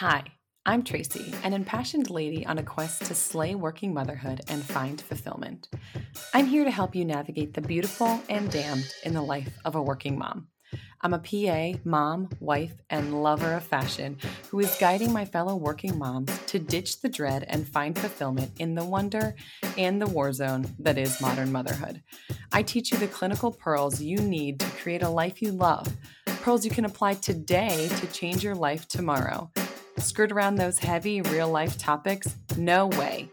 Hi, I'm Tracy, an impassioned lady on a quest to slay working motherhood and find fulfillment. I'm here to help you navigate the beautiful and damned in the life of a working mom. I'm a PA, mom, wife, and lover of fashion who is guiding my fellow working moms to ditch the dread and find fulfillment in the wonder and the war zone that is modern motherhood. I teach you the clinical pearls you need to create a life you love, pearls you can apply today to change your life tomorrow. Skirt around those heavy real life topics? No way.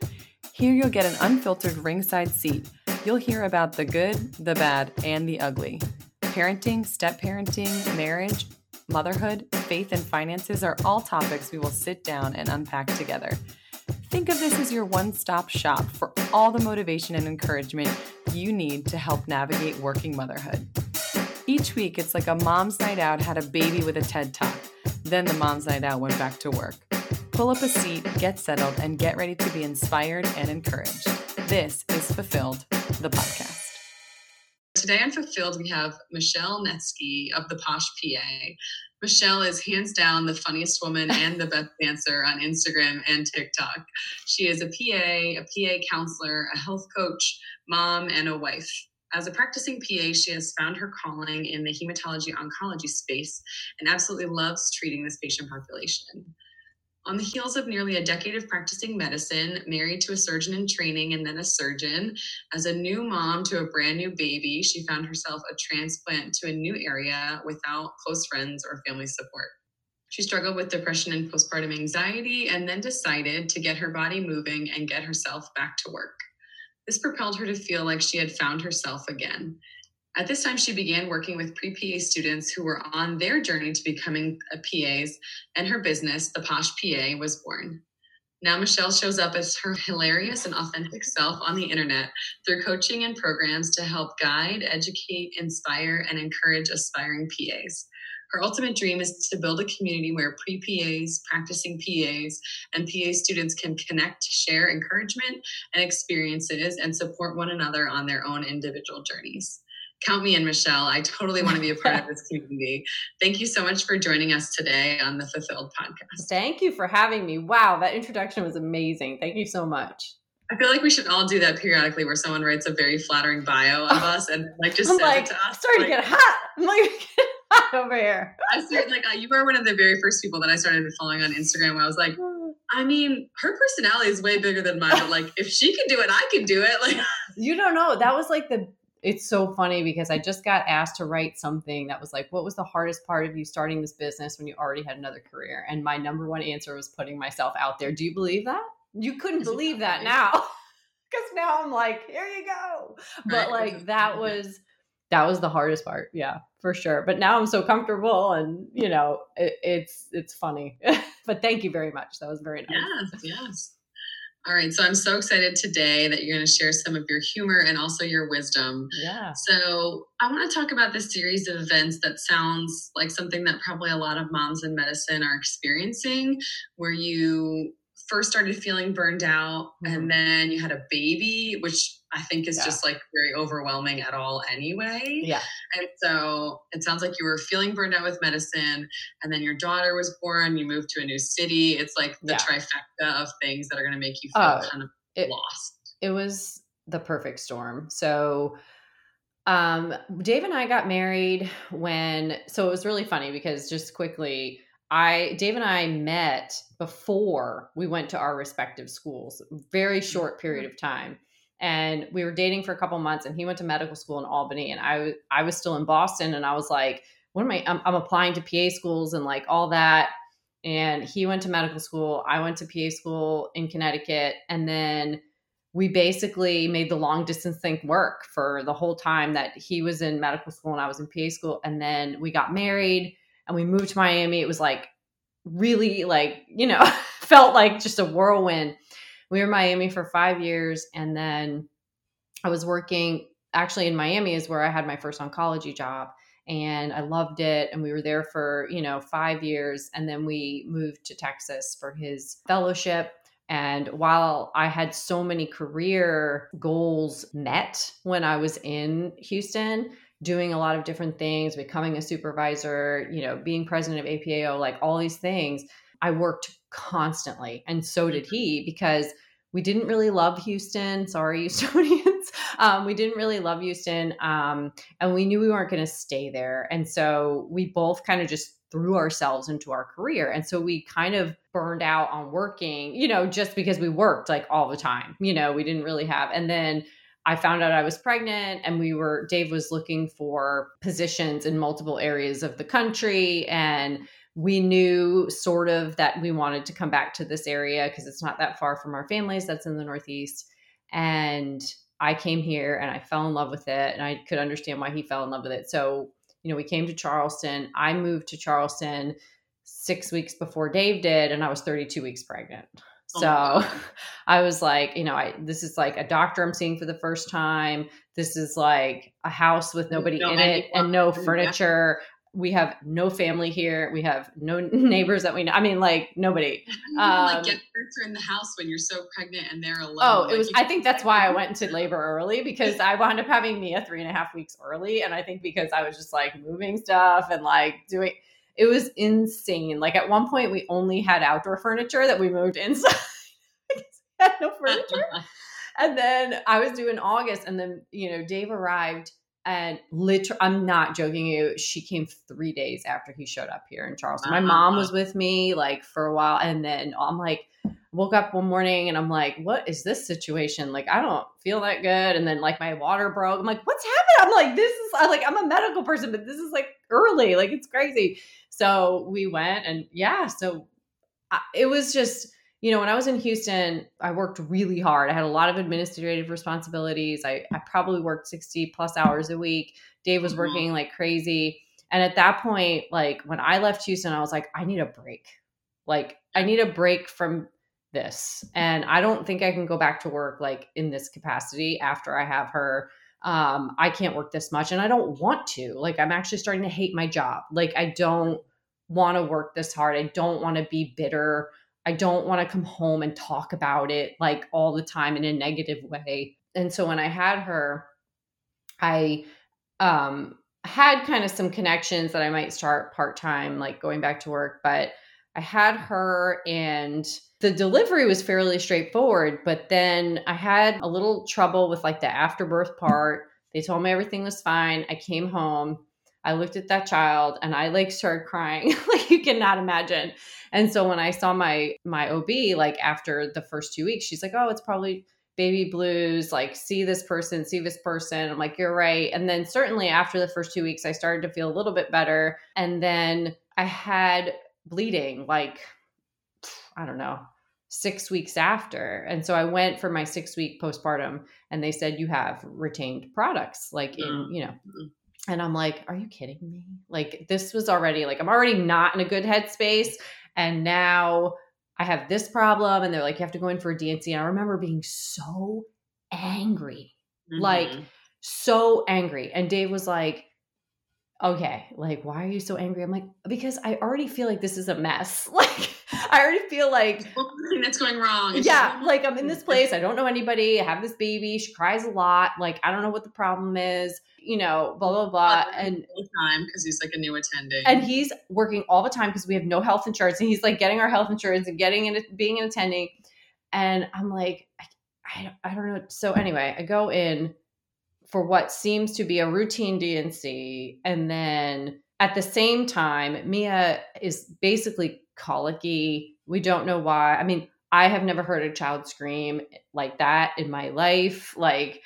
Here you'll get an unfiltered ringside seat. You'll hear about the good, the bad, and the ugly. Parenting, step parenting, marriage, motherhood, faith, and finances are all topics we will sit down and unpack together. Think of this as your one stop shop for all the motivation and encouragement you need to help navigate working motherhood. Each week, it's like a mom's night out had a baby with a TED Talk. Then the mom's night out went back to work. Pull up a seat, get settled, and get ready to be inspired and encouraged. This is Fulfilled, the podcast. Today on Fulfilled, we have Michelle Netsky of the Posh PA. Michelle is hands down the funniest woman and the best dancer on Instagram and TikTok. She is a PA, a PA counselor, a health coach, mom, and a wife. As a practicing PA, she has found her calling in the hematology oncology space and absolutely loves treating this patient population. On the heels of nearly a decade of practicing medicine, married to a surgeon in training and then a surgeon, as a new mom to a brand new baby, she found herself a transplant to a new area without close friends or family support. She struggled with depression and postpartum anxiety and then decided to get her body moving and get herself back to work. This propelled her to feel like she had found herself again. At this time, she began working with pre PA students who were on their journey to becoming a PAs, and her business, The Posh PA, was born. Now, Michelle shows up as her hilarious and authentic self on the internet through coaching and programs to help guide, educate, inspire, and encourage aspiring PAs. Her ultimate dream is to build a community where pre PAs, practicing PAs, and PA students can connect, share encouragement and experiences, and support one another on their own individual journeys count me in, Michelle. I totally want to be a part of this community. Thank you so much for joining us today on the Fulfilled podcast. Thank you for having me. Wow, that introduction was amazing. Thank you so much. I feel like we should all do that periodically where someone writes a very flattering bio of us and like just I'm like, it to us. Starting like, to get hot. I'm like hot over here. I started like uh, you were one of the very first people that I started following on Instagram where I was like, I mean, her personality is way bigger than mine, but like if she can do it, I can do it. Like you don't know. That was like the it's so funny because I just got asked to write something that was like, what was the hardest part of you starting this business when you already had another career? And my number one answer was putting myself out there. Do you believe that? You couldn't believe that now. Cause now I'm like, here you go. But like that was that was the hardest part. Yeah, for sure. But now I'm so comfortable and you know, it, it's it's funny. but thank you very much. That was very nice. Yes, yes. All right. So I'm so excited today that you're going to share some of your humor and also your wisdom. Yeah. So I want to talk about this series of events that sounds like something that probably a lot of moms in medicine are experiencing, where you first started feeling burned out mm-hmm. and then you had a baby, which I think is yeah. just like very overwhelming at all anyway. Yeah. And so it sounds like you were feeling burned out with medicine and then your daughter was born, you moved to a new city. It's like the yeah. trifecta of things that are going to make you feel uh, kind of it, lost. It was the perfect storm. So um Dave and I got married when so it was really funny because just quickly I Dave and I met before we went to our respective schools, very short period mm-hmm. of time and we were dating for a couple months and he went to medical school in albany and i i was still in boston and i was like what am i I'm, I'm, applying to pa schools and like all that. And he went to medical school i went to pa school in connecticut and then we basically made the long distance thing work for the whole time that he was in medical school and i was in pa school and then we got married and we moved to miami. It was like really like you know felt like just a whirlwind we were in Miami for five years. And then I was working actually in Miami, is where I had my first oncology job. And I loved it. And we were there for, you know, five years. And then we moved to Texas for his fellowship. And while I had so many career goals met when I was in Houston, doing a lot of different things, becoming a supervisor, you know, being president of APAO, like all these things, I worked constantly. And so did he because we didn't really love Houston. Sorry, Houstonians. Um, we didn't really love Houston. Um, and we knew we weren't going to stay there. And so we both kind of just threw ourselves into our career. And so we kind of burned out on working, you know, just because we worked like all the time. You know, we didn't really have. And then I found out I was pregnant and we were, Dave was looking for positions in multiple areas of the country. And we knew sort of that we wanted to come back to this area because it's not that far from our families that's in the Northeast. And I came here and I fell in love with it and I could understand why he fell in love with it. So you know, we came to Charleston. I moved to Charleston six weeks before Dave did, and I was 32 weeks pregnant. Oh so I was like, you know, I this is like a doctor I'm seeing for the first time. This is like a house with nobody no in it and no furniture we have no family here. We have no neighbors that we know. I mean, like nobody. Um, like get furniture in the house when you're so pregnant and they're alone. Oh, like, it was. I think that's why I went into labor early because I wound up having Mia three and a half weeks early, and I think because I was just like moving stuff and like doing. It was insane. Like at one point, we only had outdoor furniture that we moved inside. had no furniture. and then I was doing August, and then you know Dave arrived and literally, I'm not joking you. She came three days after he showed up here in Charleston. My mom uh-huh. was with me like for a while. And then I'm like, woke up one morning and I'm like, what is this situation? Like, I don't feel that good. And then like my water broke. I'm like, what's happened? I'm like, this is like, I'm a medical person, but this is like early. Like, it's crazy. So we went and yeah. So I, it was just, you know, when I was in Houston, I worked really hard. I had a lot of administrative responsibilities. I, I probably worked 60 plus hours a week. Dave was mm-hmm. working like crazy. And at that point, like when I left Houston, I was like, I need a break. Like, I need a break from this. And I don't think I can go back to work like in this capacity after I have her. Um, I can't work this much and I don't want to. Like, I'm actually starting to hate my job. Like, I don't want to work this hard. I don't want to be bitter I don't want to come home and talk about it like all the time in a negative way. And so when I had her, I um, had kind of some connections that I might start part time, like going back to work. But I had her, and the delivery was fairly straightforward. But then I had a little trouble with like the afterbirth part. They told me everything was fine. I came home I looked at that child and I like started crying like you cannot imagine. And so when I saw my my OB like after the first 2 weeks she's like, "Oh, it's probably baby blues, like see this person, see this person." I'm like, "You're right." And then certainly after the first 2 weeks I started to feel a little bit better and then I had bleeding like I don't know, six weeks after. And so I went for my six week postpartum and they said, you have retained products, like in, mm-hmm. you know, mm-hmm. And I'm like, are you kidding me? Like, this was already like, I'm already not in a good headspace. And now I have this problem. And they're like, you have to go in for a D&C. And I remember being so angry, mm-hmm. like, so angry. And Dave was like, okay, like, why are you so angry? I'm like, because I already feel like this is a mess. Like, I already feel like something that's going wrong. yeah, like I'm in this place. I don't know anybody. I have this baby. She cries a lot. Like, I don't know what the problem is. You know, blah blah blah. And time because he's like a new attending, and he's working all the time because we have no health insurance, and he's like getting our health insurance and getting in, being an attending. And I'm like, I, I, I don't know. So anyway, I go in for what seems to be a routine D&C. And then at the same time, Mia is basically colicky. We don't know why. I mean, I have never heard a child scream like that in my life. Like,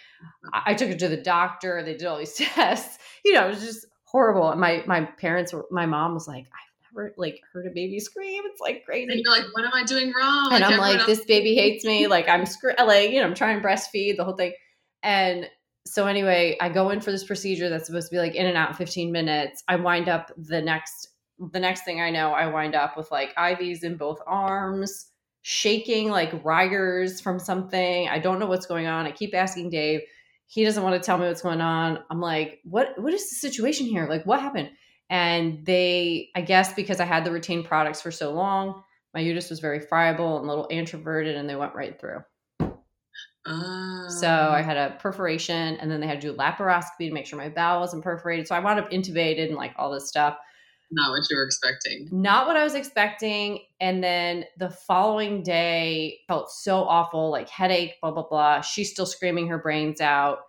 I took her to the doctor. They did all these tests. You know, it was just horrible. And my my parents were. My mom was like, I've never like heard a baby scream. It's like crazy. And you're like, what am I doing wrong? And like, I'm like, this baby hates me. Like I'm scr- like you know, I'm trying to breastfeed the whole thing. And so anyway, I go in for this procedure that's supposed to be like in and out in 15 minutes. I wind up the next the next thing I know, I wind up with like IVs in both arms, shaking like rigors from something. I don't know what's going on. I keep asking Dave. He doesn't want to tell me what's going on. I'm like, what what is the situation here? Like what happened? And they, I guess because I had the retained products for so long, my uterus was very friable and a little introverted and they went right through. Ah. So I had a perforation, and then they had to do laparoscopy to make sure my bowel wasn't perforated. So I wound up intubated and like all this stuff. not what you were expecting. Not what I was expecting. And then the following day felt so awful, like headache, blah, blah, blah. She's still screaming her brains out.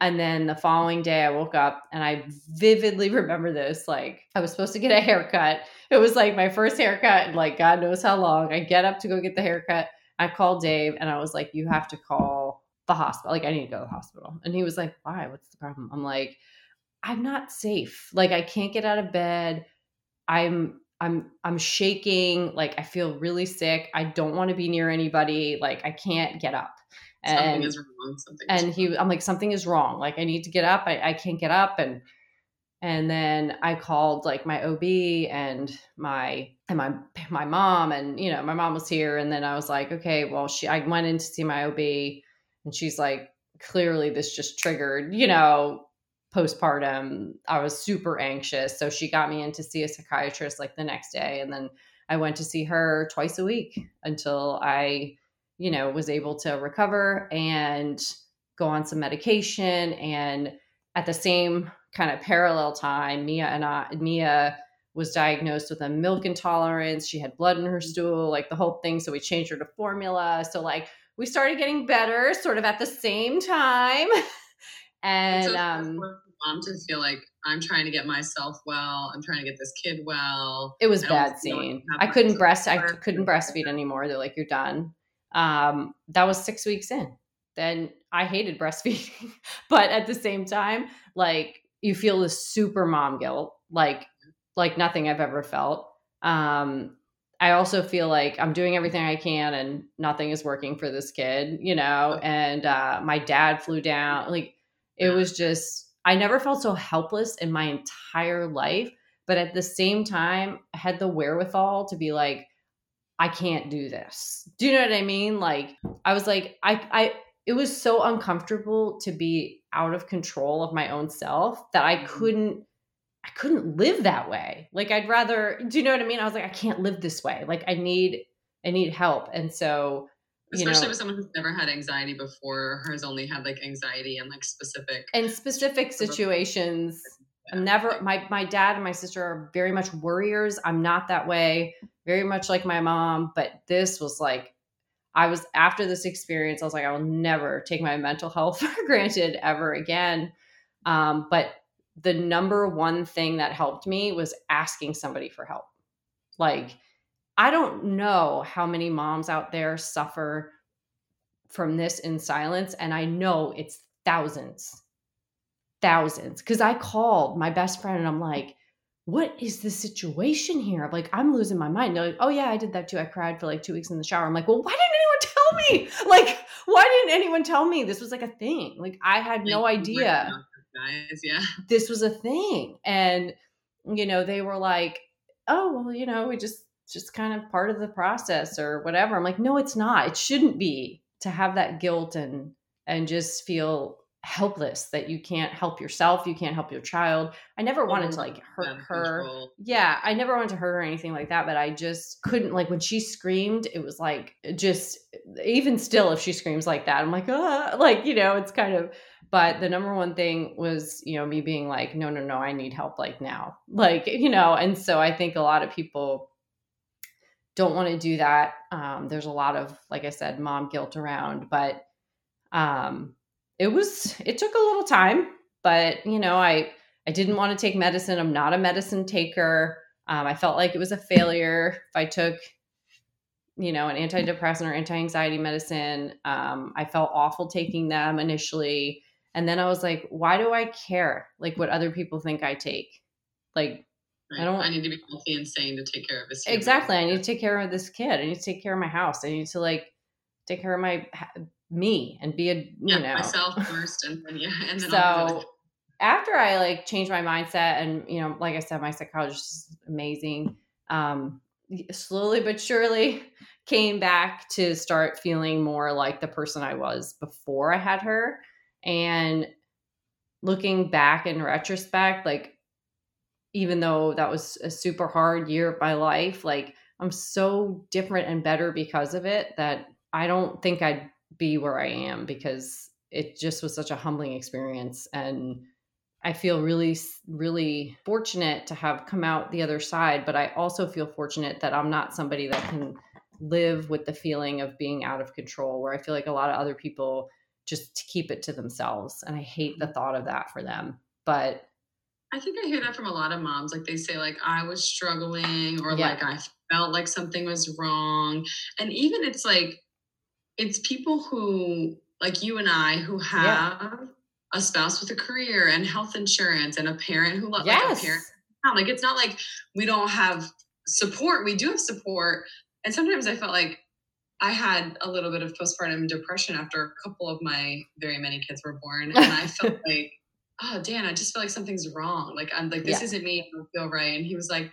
And then the following day, I woke up and I vividly remember this. Like, I was supposed to get a haircut. It was like my first haircut, and like, God knows how long. I get up to go get the haircut. I called Dave and I was like, You have to call the hospital. Like, I need to go to the hospital. And he was like, Why? What's the problem? I'm like, I'm not safe. Like, I can't get out of bed. I'm I'm I'm shaking, like I feel really sick. I don't want to be near anybody. Like I can't get up. And, something is wrong. Something and he I'm like, something is wrong. Like I need to get up. I, I can't get up. And and then I called like my OB and my and my my mom and you know, my mom was here. And then I was like, okay, well she I went in to see my OB and she's like, clearly this just triggered, you know, postpartum, I was super anxious. So she got me in to see a psychiatrist like the next day. And then I went to see her twice a week until I, you know, was able to recover and go on some medication. And at the same kind of parallel time, Mia and I, Mia was diagnosed with a milk intolerance. She had blood in her stool, like the whole thing. So we changed her to formula. So, like, we started getting better sort of at the same time. and so um mom to feel like i'm trying to get myself well. I'm trying to get this kid well. It was bad scene. i couldn't breast i couldn't breastfeed anymore. They're like you're done. Um that was six weeks in. Then i hated breastfeeding. But at the same time like you feel this super mom guilt like like nothing i've ever felt um I also feel like I'm doing everything I can and nothing is working for this kid, you know. And uh, my dad flew down. Like it was just, I never felt so helpless in my entire life. But at the same time, I had the wherewithal to be like, I can't do this. Do you know what I mean? Like, I was like, I, I, it was so uncomfortable to be out of control of my own self that I mm-hmm. couldn't, I couldn't live that way. Like, I'd rather, do you know what I mean? I was like, I can't live this way. Like, I need, I need help. And so especially know, with someone who's never had anxiety before or has only had like anxiety and like specific and specific situations i'm never my my dad and my sister are very much worriers i'm not that way very much like my mom but this was like i was after this experience i was like i will never take my mental health for granted ever again um, but the number one thing that helped me was asking somebody for help like I don't know how many moms out there suffer from this in silence. And I know it's thousands, thousands. Cause I called my best friend and I'm like, what is the situation here? I'm like, I'm losing my mind. They're like, oh yeah, I did that too. I cried for like two weeks in the shower. I'm like, well, why didn't anyone tell me? Like, why didn't anyone tell me this was like a thing? Like, I had no idea. Guys, yeah. This was a thing. And, you know, they were like, oh, well, you know, we just just kind of part of the process or whatever. I'm like, no, it's not. It shouldn't be to have that guilt and and just feel helpless that you can't help yourself, you can't help your child. I never wanted to like hurt her. Yeah, I never wanted to hurt her or anything like that, but I just couldn't like when she screamed, it was like just even still if she screams like that, I'm like, ah, like, you know, it's kind of but the number one thing was, you know, me being like, no, no, no, I need help like now. Like, you know, and so I think a lot of people don't want to do that. Um, there's a lot of, like I said, mom guilt around, but um, it was, it took a little time, but you know, I, I didn't want to take medicine. I'm not a medicine taker. Um, I felt like it was a failure if I took, you know, an antidepressant or anti-anxiety medicine. Um, I felt awful taking them initially. And then I was like, why do I care? Like what other people think I take? Like Right. I don't. I need to be healthy and sane to take care of this. Kid. Exactly. I need to take care of this kid. I need to take care of my house. I need to like take care of my me and be a you yeah, know myself first, and then yeah, and then so after I like changed my mindset, and you know, like I said, my psychologist is amazing. Um, slowly but surely came back to start feeling more like the person I was before I had her, and looking back in retrospect, like even though that was a super hard year of my life, like I'm so different and better because of it that I don't think I'd be where I am because it just was such a humbling experience and I feel really, really fortunate to have come out the other side, but I also feel fortunate that I'm not somebody that can live with the feeling of being out of control, where I feel like a lot of other people just keep it to themselves. And I hate the mm-hmm. thought of that for them. But I think I hear that from a lot of moms. Like they say, like, I was struggling or Yeah. like I felt like something was wrong. And even it's like, it's people who, like you and I, who Yeah. have a spouse with a career and health insurance and a parent who loves yes, like a parent. Like it's not like we don't have support. We do have support. And sometimes I felt like I had a little bit of postpartum depression after a couple of my very many kids were born. And I felt like, oh, Dan, I just feel like something's wrong. Like, I'm like, this Yeah. isn't me. I don't feel right. And he was like,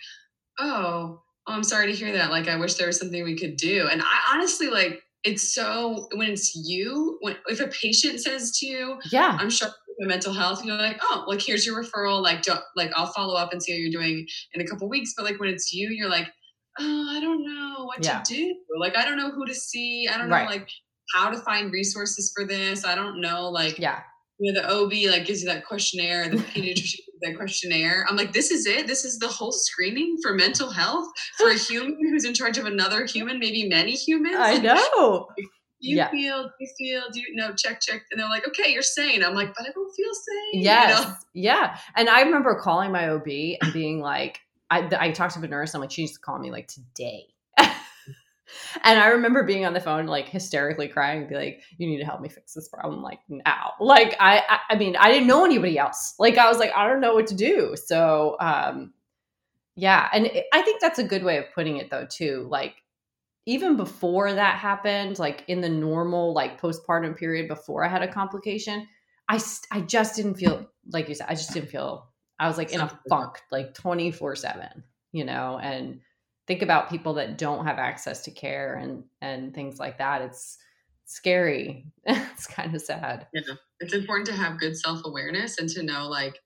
oh, oh, I'm sorry to hear that. Like, I wish there was something we could do. And I honestly, like, it's so, when it's you, when, if a patient says to you, yeah, I'm struggling with my mental health. You're like, oh, like here's your referral. Like, don't, like I'll follow up and see how you're doing in a couple weeks. But like when it's you, you're like, oh, I don't know what Yeah. to do. Like I don't know who to see. I don't Right. know like how to find resources for this. I don't know like yeah, you know the OB like gives you that questionnaire, the pediatrician that questionnaire. I'm like, this is it. This is the whole screening for mental health for a human who's in charge of another human, maybe many humans. I know. Do you Yeah. feel? Do you feel? Do you no? Check, check. And they're like, okay, you're sane. I'm like, but I don't feel sane. you know? Yeah. And I remember calling my OB and being like, I, I talked to the nurse. I'm like, she needs to call me like today. And I remember being on the phone, like hysterically crying be like, you need to help me fix this problem like now. Like, I, I, I mean, I didn't know anybody else. Like, I was like, I don't know what to do. So, um, yeah. And it- I think that's a good way of putting it though, too. Like, even before that happened, like in the normal, like postpartum period before I had a complication, I, I just didn't feel like you said, I just didn't feel, I was like in a funk, like 24 seven, you know, and think about people that don't have access to care and, and things like that. It's scary. it's kind of sad. It's important to have good self awareness and to know like,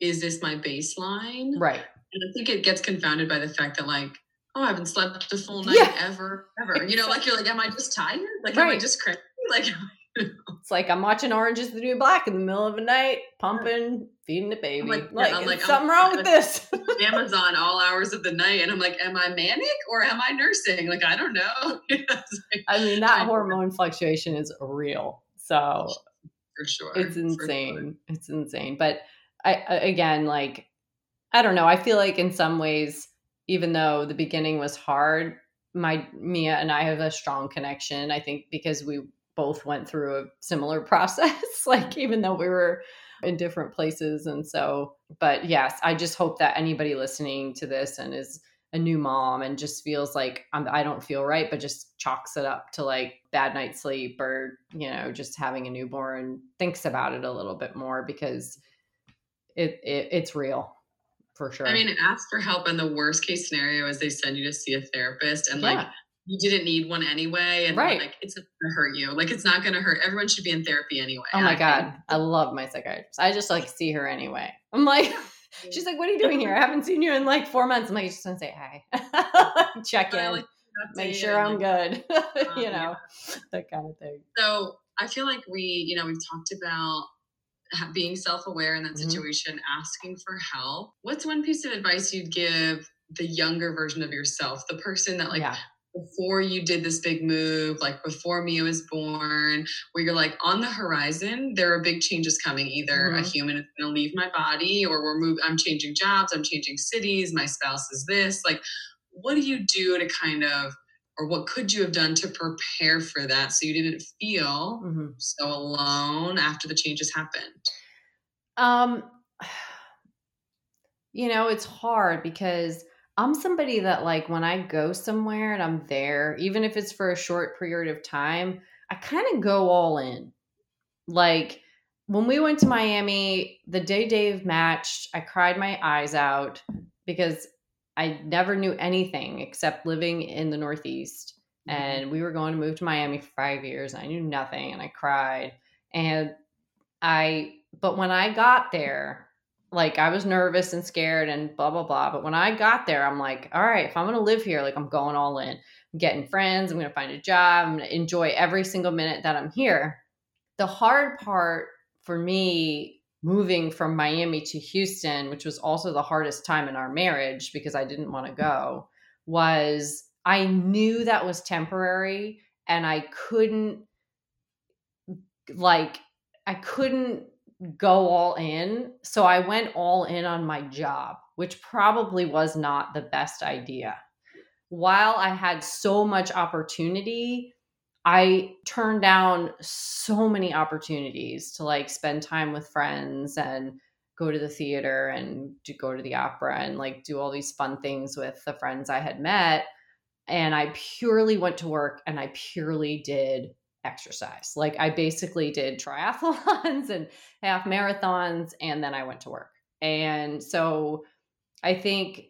is this my baseline? Right. And I think it gets confounded by the fact that like, oh, I haven't slept a full night Yeah. ever, ever. You know, like you're like, am I just tired? Like, am I just crazy? Like, It's like I'm watching Orange is the New Black in the middle of the night, pumping, feeding the baby. like- Like, I'm like, I'm- something wrong with this. Amazon all hours of the night, and I'm like, am I manic or am I nursing? Like, I don't know. Like, I mean, that to- hormone fluctuation is real. So for sure, it's for sure. insane. It's insane. But I, I again, like, I don't know. I feel like in some ways, even though the beginning was hard, my Mia and I have a strong connection. I think because we both went through a similar process, like even though we were in different places. And so, but yes, I just hope that anybody listening to this and is a new mom and just feels like I'm, I don't feel right, but just chalks it up to like bad night's sleep or, you know, just having a newborn thinks about it a little bit more because it, it it's real for sure. I mean, ask for help, and the worst case scenario is they send you to see a therapist, and like Yeah. You didn't need one anyway, and Right. like it's not gonna hurt you. Like it's not gonna hurt. Everyone should be in therapy anyway. oh my I God. think. I love my psychiatrist. I just like see her anyway. I'm like, she's like, what are you doing here? I haven't seen you in like four months. I'm like, I just want to say hi, check in, like make sure I'm like, good, um, you know, that kind of thing. So I feel like we, you know, we've talked about being self-aware in that Mhm. situation, asking for help. What's one piece of advice you'd give the younger version of yourself, the person that like yeah. Before you did this big move, like before Mia was born, where you're like on the horizon, there are big changes coming. Either a Mhm. human is going to leave my body, or we're move. I'm changing jobs. I'm changing cities. My spouse is this. Like, what do you do to kind of, or what could you have done to prepare for that so you didn't feel hmm so alone after the changes happened? Um, you know, it's hard because I'm somebody that like when I go somewhere and I'm there, even if it's for a short period of time, I kind of go all in. Like when we went to Miami, the day Dave matched, I cried my eyes out because I never knew anything except living in the Northeast. Mm-hmm. And we were going to move to Miami for five years. And I knew nothing and I cried. And I, but when I got there, like I was nervous and scared and blah, blah, blah. But when I got there, I'm like, all right, if I'm to live here, like I'm going all in. I'm getting friends. I'm to find a job. I'm to enjoy every single minute that I'm here. The hard part for me moving from Miami to Houston, which was also the hardest time in our marriage because I didn't want to go, was I knew that was temporary and I couldn't like I couldn't go all in. So I went all in on my job, which probably was not the best idea. While I had so much opportunity, I turned down so many opportunities to like spend time with friends and go to the theater and to go to the opera and like do all these fun things with the friends I had met. And I purely went to work and I purely did exercise. Like I basically did triathlons and half marathons and then I went to work. And so I think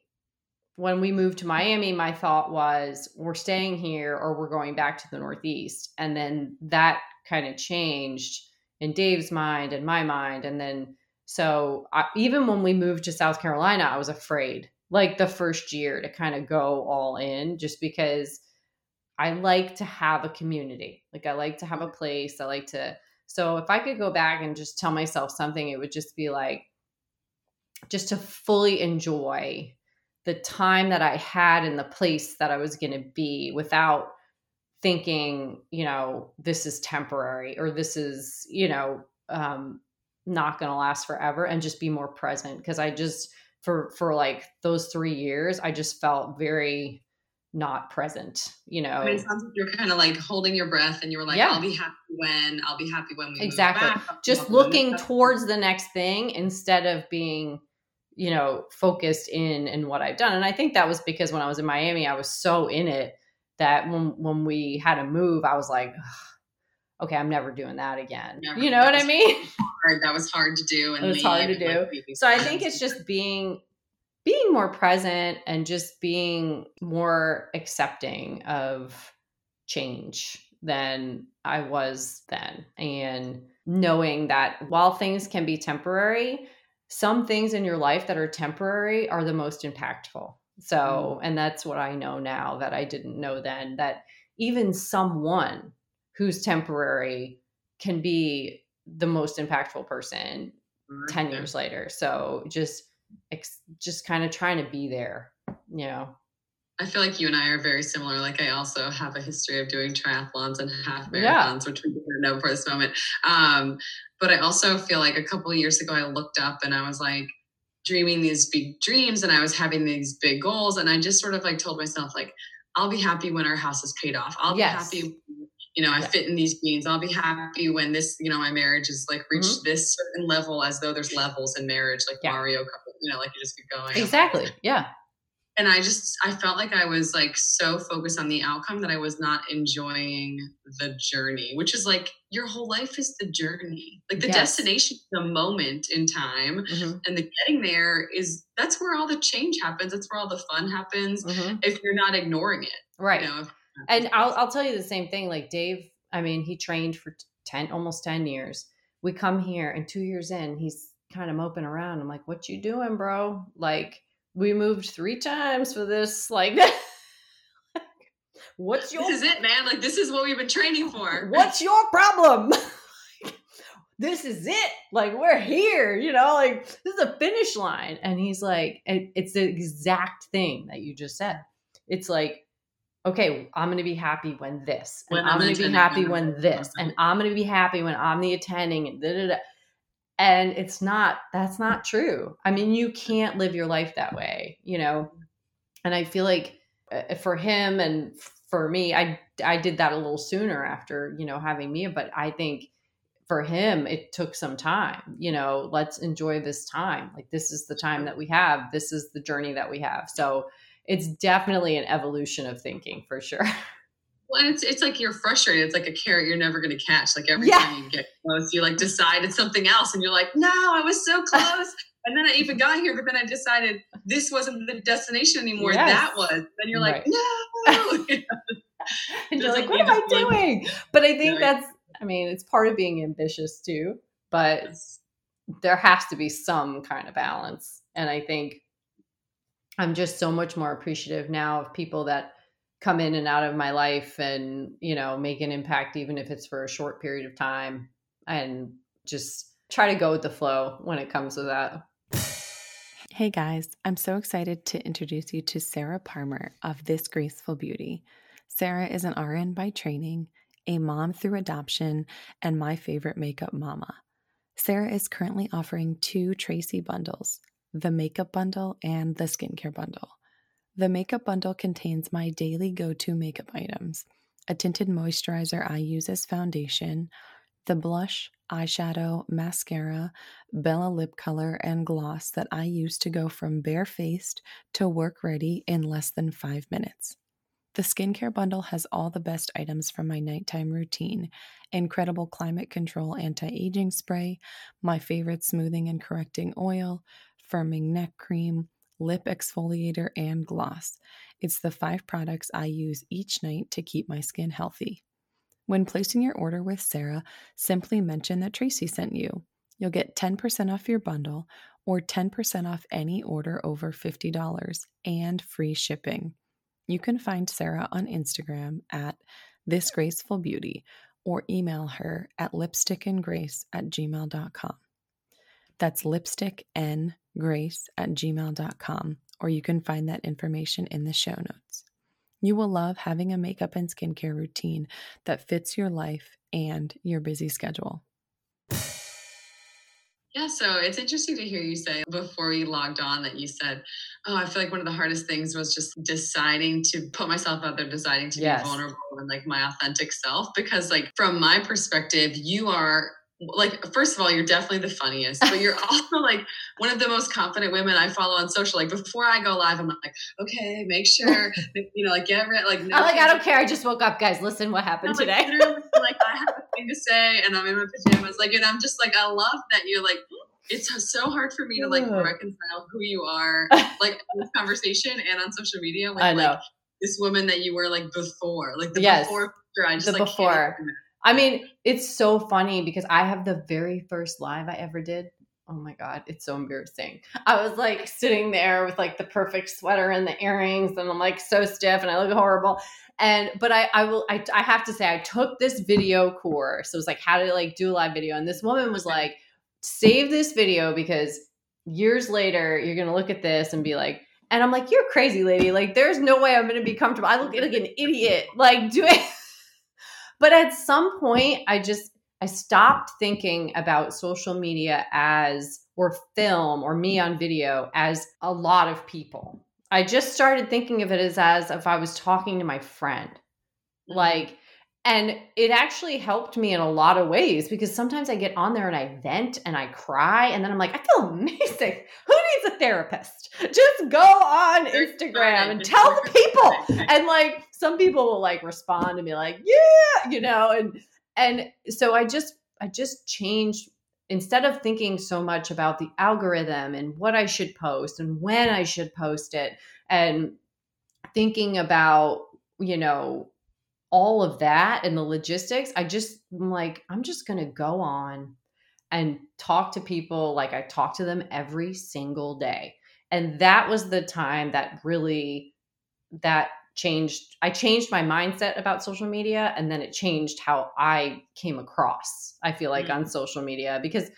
when we moved to Miami, my thought was we're staying here or we're going back to the Northeast. And then that kind of changed in Dave's mind and my mind. And then, so I, even when we moved to South Carolina, I was afraid, like the first year, to kind of go all in just because I like to have a community. Like I like to have a place. I like to, so if I could go back and just tell myself something, it would just be like, just to fully enjoy the time that I had in the place that I was going to be without thinking, you know, this is temporary or this is, you know, um, not going to last forever and just be more present. Cause I just, for, for like those three years, I just felt very not present, you know. I mean, it sounds like you're kind of like holding your breath and you were like, yeah. I'll be happy when, I'll be happy when we exactly. Just looking towards the next thing instead of being, you know, focused in in what I've done. And I think that was because when I was in Miami, I was so in it that when when we had to move, I was like, okay, I'm never doing that again. Never. You know that what I mean? Hard. That was hard to do. And it was hard to do. so I think it's just being being more present and just being more accepting of change than I was then. And knowing that while things can be temporary, some things in your life that are temporary are the most impactful. So, mm. and that's what I know now that I didn't know then that even someone who's temporary can be the most impactful person mm-hmm. 10 years later. So, just ex- just kind of trying to be there, you know. I feel like you and I are very similar. Like I also have a history of doing triathlons and half marathons, yeah. which we didn't know for this moment. Um, but I also feel like a couple of years ago, I looked up and I was like dreaming these big dreams, and I was having these big goals, and I just sort of like told myself like, I'll be happy when our house is paid off. I'll yes. be happy you know, I yeah. fit in these jeans. I'll be happy when this, you know, my marriage is like reached mm-hmm. this certain level as though there's levels in marriage, like yeah. Mario, you know, like you just keep going. Exactly. Yeah. And I just, I felt like I was like so focused on the outcome that I was not enjoying the journey, which is like your whole life is the journey. Like the yes. destination, the moment in time, mm-hmm. and the getting there is that's where all the change happens. That's where all the fun happens. Mm-hmm. If you're not ignoring it, right? You know, and I'll I'll tell you the same thing. Like Dave, I mean, he trained for ten, almost ten years. We come here, and two years in, he's kind of moping around. I'm like, "What you doing, bro?" Like, we moved three times for this. Like, what's your? This is it, man. Like, this is what we've been training for. What's your problem? this is it. Like, we're here. You know, like this is a finish line. And he's like, it's the exact thing that you just said. It's like okay, I'm going to be happy when this, and when I'm, going to be happy uh-huh. when this, uh-huh. and I'm going to be happy when I'm the attending, and da, da, da. And it's not, that's not true. I mean, you can't live your life that way, you know? And I feel like uh, for him and for me, I, I did that a little sooner after, you know, having Mia, but I think for him, it took some time, you know, let's enjoy this time. Like, this is the time that we have. This is the journey that we have. So, it's definitely an evolution of thinking for sure. Well, it's it's like you're frustrated. It's like a carrot you're never going to catch. Like every yeah. time you get close, you like decide it's something else, and you're like, no, I was so close. and then I even got here, but then I decided this wasn't the destination anymore. Yes. That was. Then you're right. like, no. and you're like, what am I doing? But I think that's. I mean, it's part of being ambitious too. But there has to be some kind of balance, and I think I'm just so much more appreciative now of people that come in and out of my life and, you know, make an impact, even if it's for a short period of time and just try to go with the flow when it comes to that. Hey guys, I'm so excited to introduce you to Sarah Parmer of This Graceful Beauty. Sarah is an RN by training, a mom through adoption, and my favorite makeup mama. Sarah is currently offering two Tracy bundles the makeup bundle and the skincare bundle. The makeup bundle contains my daily go to makeup items a tinted moisturizer I use as foundation, the blush, eyeshadow, mascara, Bella lip color, and gloss that I use to go from barefaced to work ready in less than five minutes. The skincare bundle has all the best items from my nighttime routine incredible climate control anti aging spray, my favorite smoothing and correcting oil, firming neck cream, lip exfoliator, and gloss. It's the five products I use each night to keep my skin healthy. When placing your order with Sarah, simply mention that Tracy sent you. You'll get 10% off your bundle or 10% off any order over $50 and free shipping. You can find Sarah on Instagram at thisgracefulbeauty or email her at lipstickandgrace at gmail.com. That's lipstickandgrace at gmail.com, or you can find that information in the show notes. You will love having a makeup and skincare routine that fits your life and your busy schedule. Yeah, so it's interesting to hear you say before we logged on that you said, Oh, I feel like one of the hardest things was just deciding to put myself out there, deciding to yes. be vulnerable and like my authentic self. Because, like, from my perspective, you are like first of all you're definitely the funniest but you're also like one of the most confident women i follow on social like before i go live i'm like okay make sure you know like get rid like no, i'm like i don't care i just woke up guys listen what happened today. like i have a thing to say and i'm in my pajamas like and i'm just like i love that you're like it's so hard for me to like reconcile who you are like in this conversation and on social media with like this woman that you were like before like the yes. before I just the like before I mean, it's so funny because I have the very first live I ever did. Oh my God, it's so embarrassing. I was like sitting there with like the perfect sweater and the earrings, and I'm like so stiff and I look horrible. And but I I will I, I have to say I took this video course. So it was like how to like do a live video. And this woman was like, save this video because years later you're gonna look at this and be like, and I'm like, you're crazy, lady. Like, there's no way I'm gonna be comfortable. I look like an idiot, like doing but at some point, I just I stopped thinking about social media as or film or me on video as a lot of people. I just started thinking of it as as if I was talking to my friend. Mm-hmm. Like and it actually helped me in a lot of ways because sometimes I get on there and I vent and I cry and then I'm like, I feel amazing. Who a therapist? Just go on Instagram and tell the people. And like some people will like respond and be like, yeah, you know, and and so I just I just changed instead of thinking so much about the algorithm and what I should post and when I should post it and thinking about, you know, all of that and the logistics, I just I'm like, I'm just to go on and talk to people like I talk to them every single day. And that was the time that really that changed I changed my mindset about social media and then it changed how I came across. I feel like mm-hmm. on social media because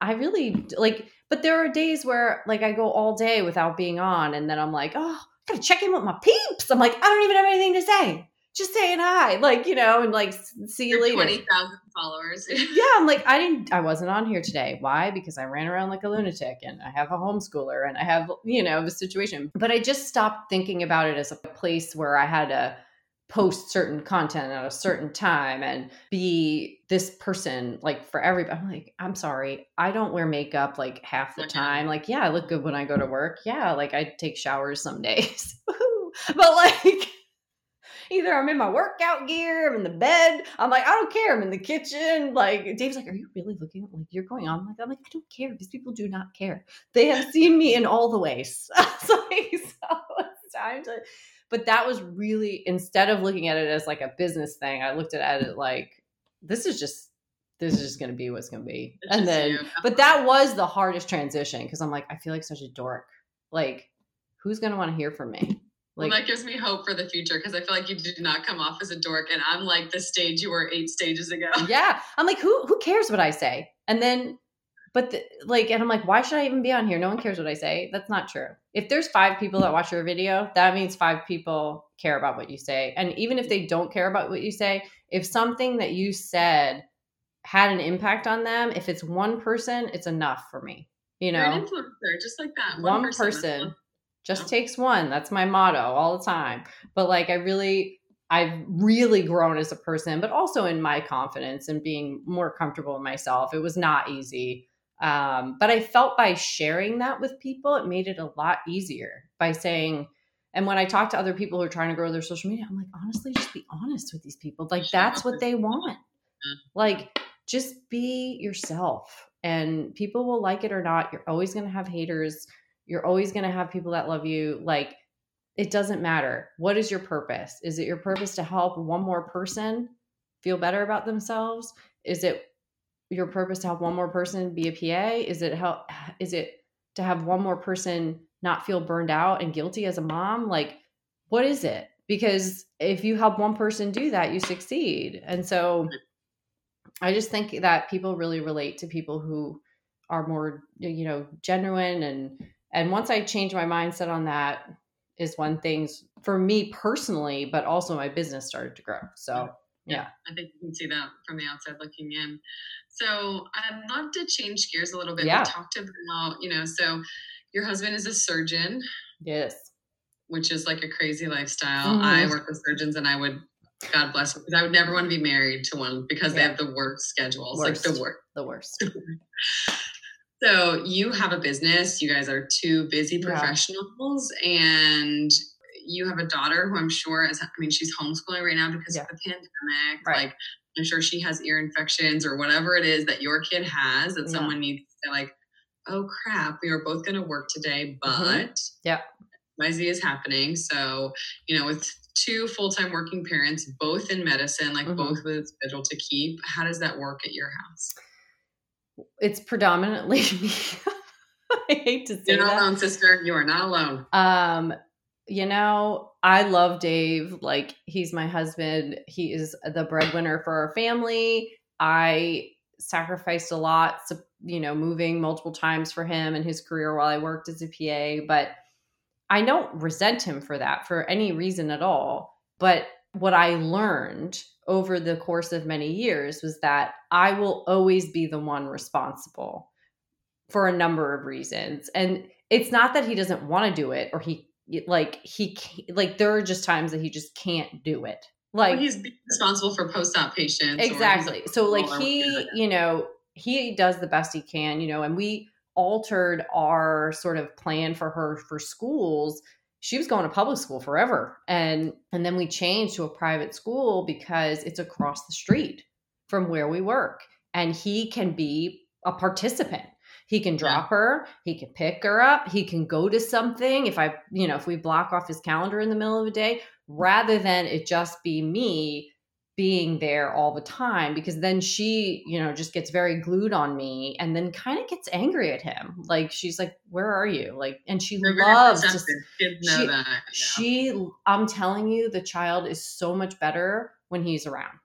I really like but there are days where like I go all day without being on and then I'm like, "Oh, I got to check in with my peeps." I'm like, "I don't even have anything to say." Just saying hi, like you know, and like see you later. Twenty thousand followers. yeah, I'm like I didn't, I wasn't on here today. Why? Because I ran around like a lunatic, and I have a homeschooler, and I have you know the situation. But I just stopped thinking about it as a place where I had to post certain content at a certain time and be this person like for everybody. I'm like, I'm sorry, I don't wear makeup like half the time. Like, yeah, I look good when I go to work. Yeah, like I take showers some days. but like Either I'm in my workout gear, I'm in the bed. I'm like, I don't care. I'm in the kitchen. Like Dave's like, Are you really looking like you're going on like I'm like, I don't care. These people do not care. They have seen me in all the ways. so, so it's time to but that was really instead of looking at it as like a business thing, I looked at it like this is just this is just going to be what's going to be. It's and then, you. but that was the hardest transition because I'm like, I feel like such a dork. Like, who's going to want to hear from me? Like, well, that gives me hope for the future because I feel like you did not come off as a dork, and I'm like the stage you were eight stages ago. Yeah, I'm like, who who cares what I say? And then but the, like, and I'm like, why should I even be on here? No one cares what I say. That's not true. If there's five people that watch your video, that means five people care about what you say. And even if they don't care about what you say, if something that you said had an impact on them, if it's one person, it's enough for me. You know, You're an influencer, just like that. one, person. person, just takes one. That's my motto all the time. But like, I really, I've really grown as a person, but also in my confidence and being more comfortable in myself. It was not easy. Um, but I felt by sharing that with people, it made it a lot easier by saying, and when I talk to other people who are trying to grow their social media, I'm like, honestly, just be honest with these people. Like, that's what they want. want. Like, just be yourself, and people will like it or not. You're always going to have haters. You're always going to have people that love you. Like, it doesn't matter. What is your purpose? Is it your purpose to help one more person feel better about themselves? Is it your purpose to help one more person be a PA? Is it help? Is it to have one more person not feel burned out and guilty as a mom? Like, what is it? Because if you help one person do that, you succeed. And so, I just think that people really relate to people who are more, you know, genuine and and once I changed my mindset on that is when things for me personally, but also my business started to grow. So yeah. I think you can see that from the outside looking in. So I'd love to change gears a little bit. Yeah. We talked about, you know, so your husband is a surgeon, yes. which is like a crazy lifestyle. I Mhm. work with surgeons and I would, God bless, because I would never want to be married to one because they have the worst schedules, like the Worst. worst. The worst. So you have a business. You guys are two busy Yeah. professionals, and you have a daughter who I'm sure is. I mean, she's homeschooling right now because Yeah. of the pandemic. Right. Like, I'm sure she has ear infections or whatever it is that your kid has. That Yeah. someone needs to say, like, "Oh crap, we are both going to work today, but Mhm. Yeah. Is happening." So you know, with two full time working parents, both in medicine, like Mhm. both with a schedule to keep, how does that work at your house? It's predominantly me. I hate to say You're not that. alone, sister. You are not alone. Um, you know, I love Dave. Like he's my husband. He is the breadwinner for our family. I sacrificed a lot, you know, moving multiple times for him and his career while I worked as a PA, but I don't resent him for that for any reason at all. But what I learned over the course of many years was that I will always be the one responsible for a number of reasons. And it's not that he doesn't want to do it or he like he like there are just times that he just can't do it. Like well, he's responsible for post-op patients. exactly so like he you know he does the best he can you know and we altered our sort of plan for her for schools she was going to public school forever. And and then we changed to a private school because it's across the street from where we work. And he can be a participant. He can drop her he can pick her up he can go to something. If i you know if we block off his calendar in the middle of the day rather than it just be me being there all the time because then she you know just gets very glued on me and then kind of gets angry at him like she's like where are you like and she They're loves. Know she- yeah. she i'm telling you the child is so much better when he's around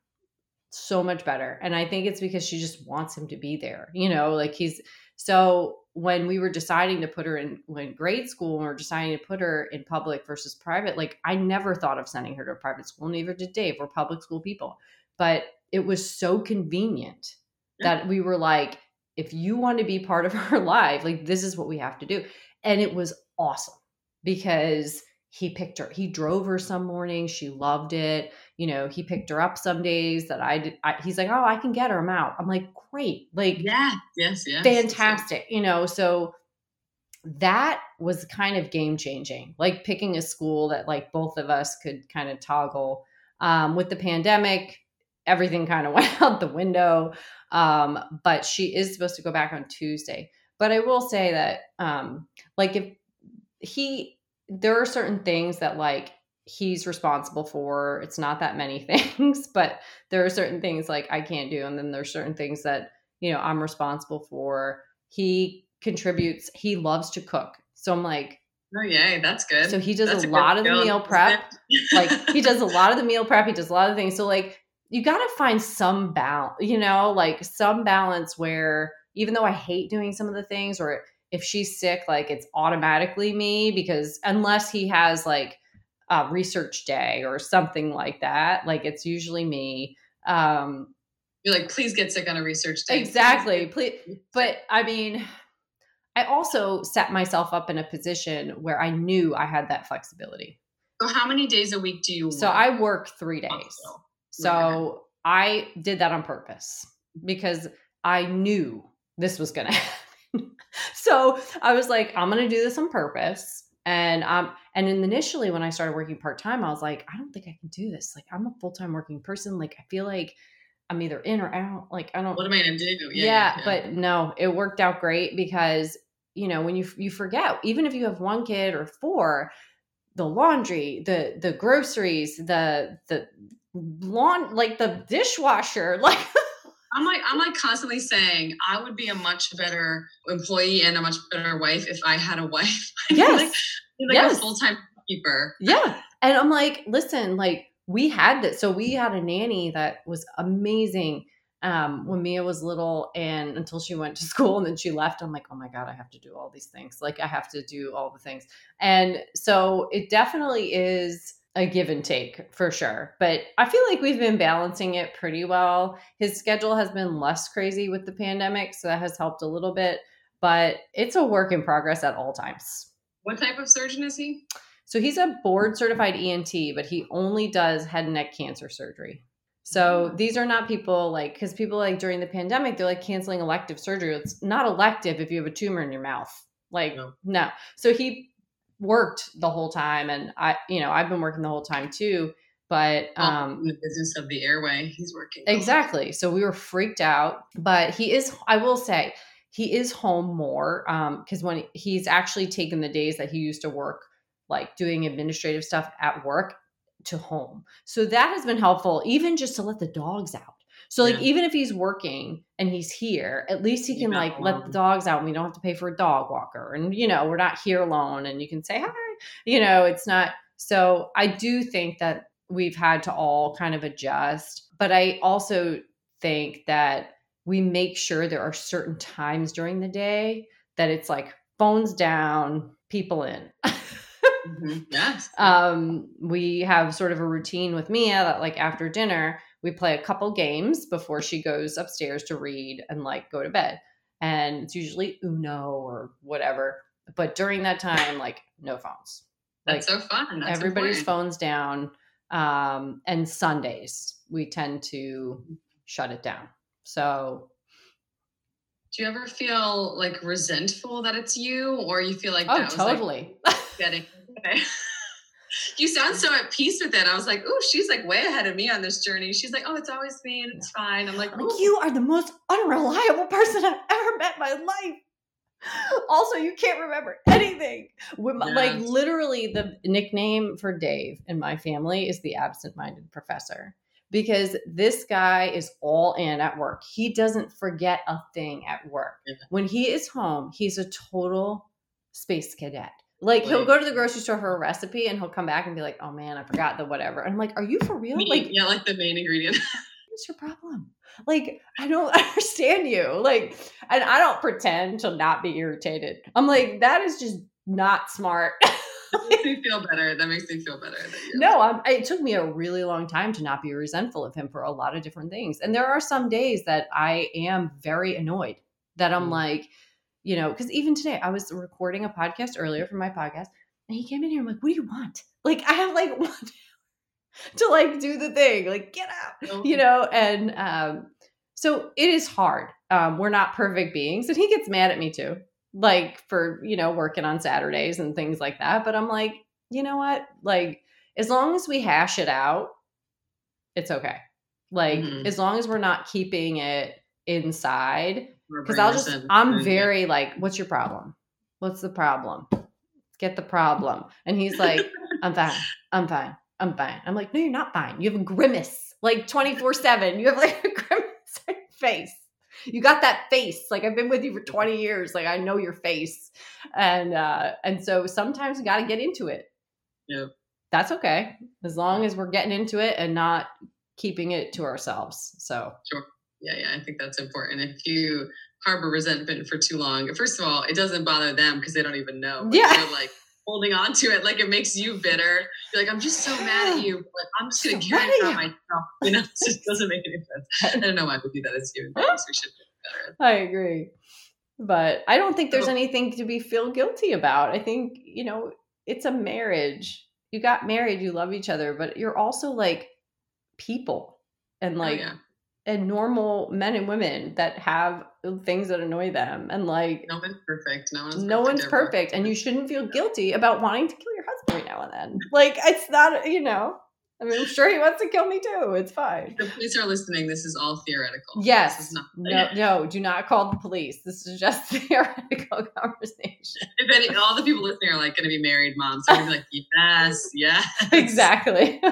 so much better and i think it's because she just wants him to be there you know like he's so when we were deciding to put her in when grade school and we are deciding to put her in public versus private like i never thought of sending her to a private school neither did dave. We're public school people. But it was so convenient Yeah. that we were like if you want to be part of her life like this is what we have to do. And it was awesome because he picked her he drove her some mornings she loved it you know he picked her up some days that i did I, he's like oh i can get her i'm out i'm like great like Yeah. Yes. Yes. fantastic you know so that was kind of game changing like picking a school that like both of us could kind of toggle um, with the pandemic everything kind of went out the window um, but she is supposed to go back on tuesday but i will say that um, like if he there are certain things that like he's responsible for. It's not that many things but there are certain things like i can't do and then there's certain things that you know i'm responsible for. He contributes he loves to cook. So i'm like Oh, yay. That's good. so he does a good lot of the meal prep. Like he does a lot of the meal prep. He does a lot of things. So like you got to find some balance you know like some balance where even though I hate doing some of the things, or if she's sick, like it's automatically me because unless he has like a research day or something like that, like it's usually me. Um, You're like, please get sick on a research day. exactly. Please, but I mean, I also set myself up in a position where I knew I had that flexibility. So how many days a week do you? So? I work three days. So I did that on purpose because I knew this was going to happen. so I was like, I'm going to do this on purpose. And um, and initially when I started working part time, I was like, I don't think I can do this. Like I'm a full time working person. Like I feel like I'm either in or out. Like I don't. What am I gonna do? Yeah, but no, it worked out great because you know when you you forget, even if you have one kid or four, the laundry, the the groceries, the the lawn, like the dishwasher, like I'm like I'm like constantly saying I would be a much better employee and a much better wife if I had a wife. Yes. like, like Yes. a full time keeper. yeah. And I'm like, listen, like we had this. So we had a nanny that was amazing um, when Mia was little and until she went to school and then she left. I'm like, oh my God, I have to do all these things. Like I have to do all the things. And so it definitely is a give and take for sure. But I feel like we've been balancing it pretty well. His schedule has been less crazy with the pandemic. So that has helped a little bit. But it's a work in progress at all times. What type of surgeon is he? So he's a board certified ENT, but he only does head and neck cancer surgery. So mm-hmm. these are not people like because people like during the pandemic they're like canceling elective surgery. It's not elective if you have a tumor in your mouth. Like No. no. So he worked the whole time, and I, you know, I've been working the whole time too. But um, the business of the airway, he's working. Exactly. So we were freaked out, but he is, I will say, he is home more Um because when he's actually taken the days that he used to work, like doing administrative stuff at work, to home. So that has been helpful, even just to let the dogs out. So like Yeah. even if he's working and he's here, at least he can like let the dogs out and we don't have to pay for a dog walker. And you know, we're not here alone and you can say hi. You know, it's not so I do think that we've had to all kind of adjust. But I also think that we make sure there are certain times during the day that it's like phones down, people in. Mhm. Yes. um, we have sort of a routine with Mia that like after dinner we play a couple games before she goes upstairs to read and like go to bed. And it's usually Uno or whatever. But during that time, like no phones. Like That's so fun. That's everybody's important. phones down. Um, and Sundays we tend to shut it down. So Do you ever feel like resentful that it's you, or you feel like oh, that was like totally. getting? You sound so at peace with it. I was like, oh, she's like way ahead of me on this journey. She's like, oh, it's always me and it's fine. I'm like, like you are the most unreliable person I've ever met in my life. Also, you can't remember anything. My- Like literally, the nickname for Dave in my family is the absent-minded professor because this guy is all in at work. He doesn't forget a thing at work. Yeah. When he is home, he's a total space cadet. Like he'll go to the grocery store for a recipe and he'll come back and be like, "Oh man, I forgot the whatever." And I'm like, "Are you for real?" Me- Like yeah, like the main ingredient. what's your problem? Like, I don't understand you. Like, and I don't pretend to not be irritated. I'm like, that is just not smart. that makes me feel better. That makes me feel better. No, I'm, it took me a really long time to not be resentful of him for a lot of different things. And there are some days that I am very annoyed that I'm Mm. like, you know, because even today I was recording a podcast earlier for my podcast and he came in here. I'm like, what do you want? Like, I have like one to like do the thing, like, get out. You know and um so it is hard um we're not perfect beings and he gets mad at me too like for you know working on saturdays and things like that but i'm like you know what like as long as we hash it out it's okay like Mhm. as long as we're not keeping it inside because i'll just i'm Yeah. very like what's your problem? What's the problem? Get the problem. And he's like i'm fine. I'm fine. I'm fine. I'm like no you're not fine. You have a grimace. Like 24 7 you have like a grimace on your face. You got that face. Like i've been with you for 20 years. Like i know your face. And uh and so sometimes you got to get into it. Yeah. that's okay. As long as we're getting into it and not keeping it to ourselves. So Yeah, yeah, I think that's important. If you harbor resentment for too long. First of all, it doesn't bother them because they don't even know. But Yeah. They're like holding on to it like it makes you bitter. You're like, I'm just so mad at you. But I'm just gonna So carry it on myself. You know, it just doesn't make any sense. I don't know why we do that as human beings. We should do better. I agree. But I don't think there's Oh. anything to be feel guilty about. I think, you know, it's a marriage. You got married, you love each other, but you're also like people and Oh, like yeah. And normal men and women that have things that annoy them and like No one's perfect. No one's no perfect one's ever. perfect and you shouldn't feel guilty about wanting to kill your husband every now and then. Like it's not, you know. I mean, I'm sure he wants to kill me too. It's fine. The police are listening. This is all theoretical. Yes. This is not, No, no, do not call the police. This is just theoretical conversation. if any, all the people listening are like going to be married moms, they're to be like, yes, yes. exactly.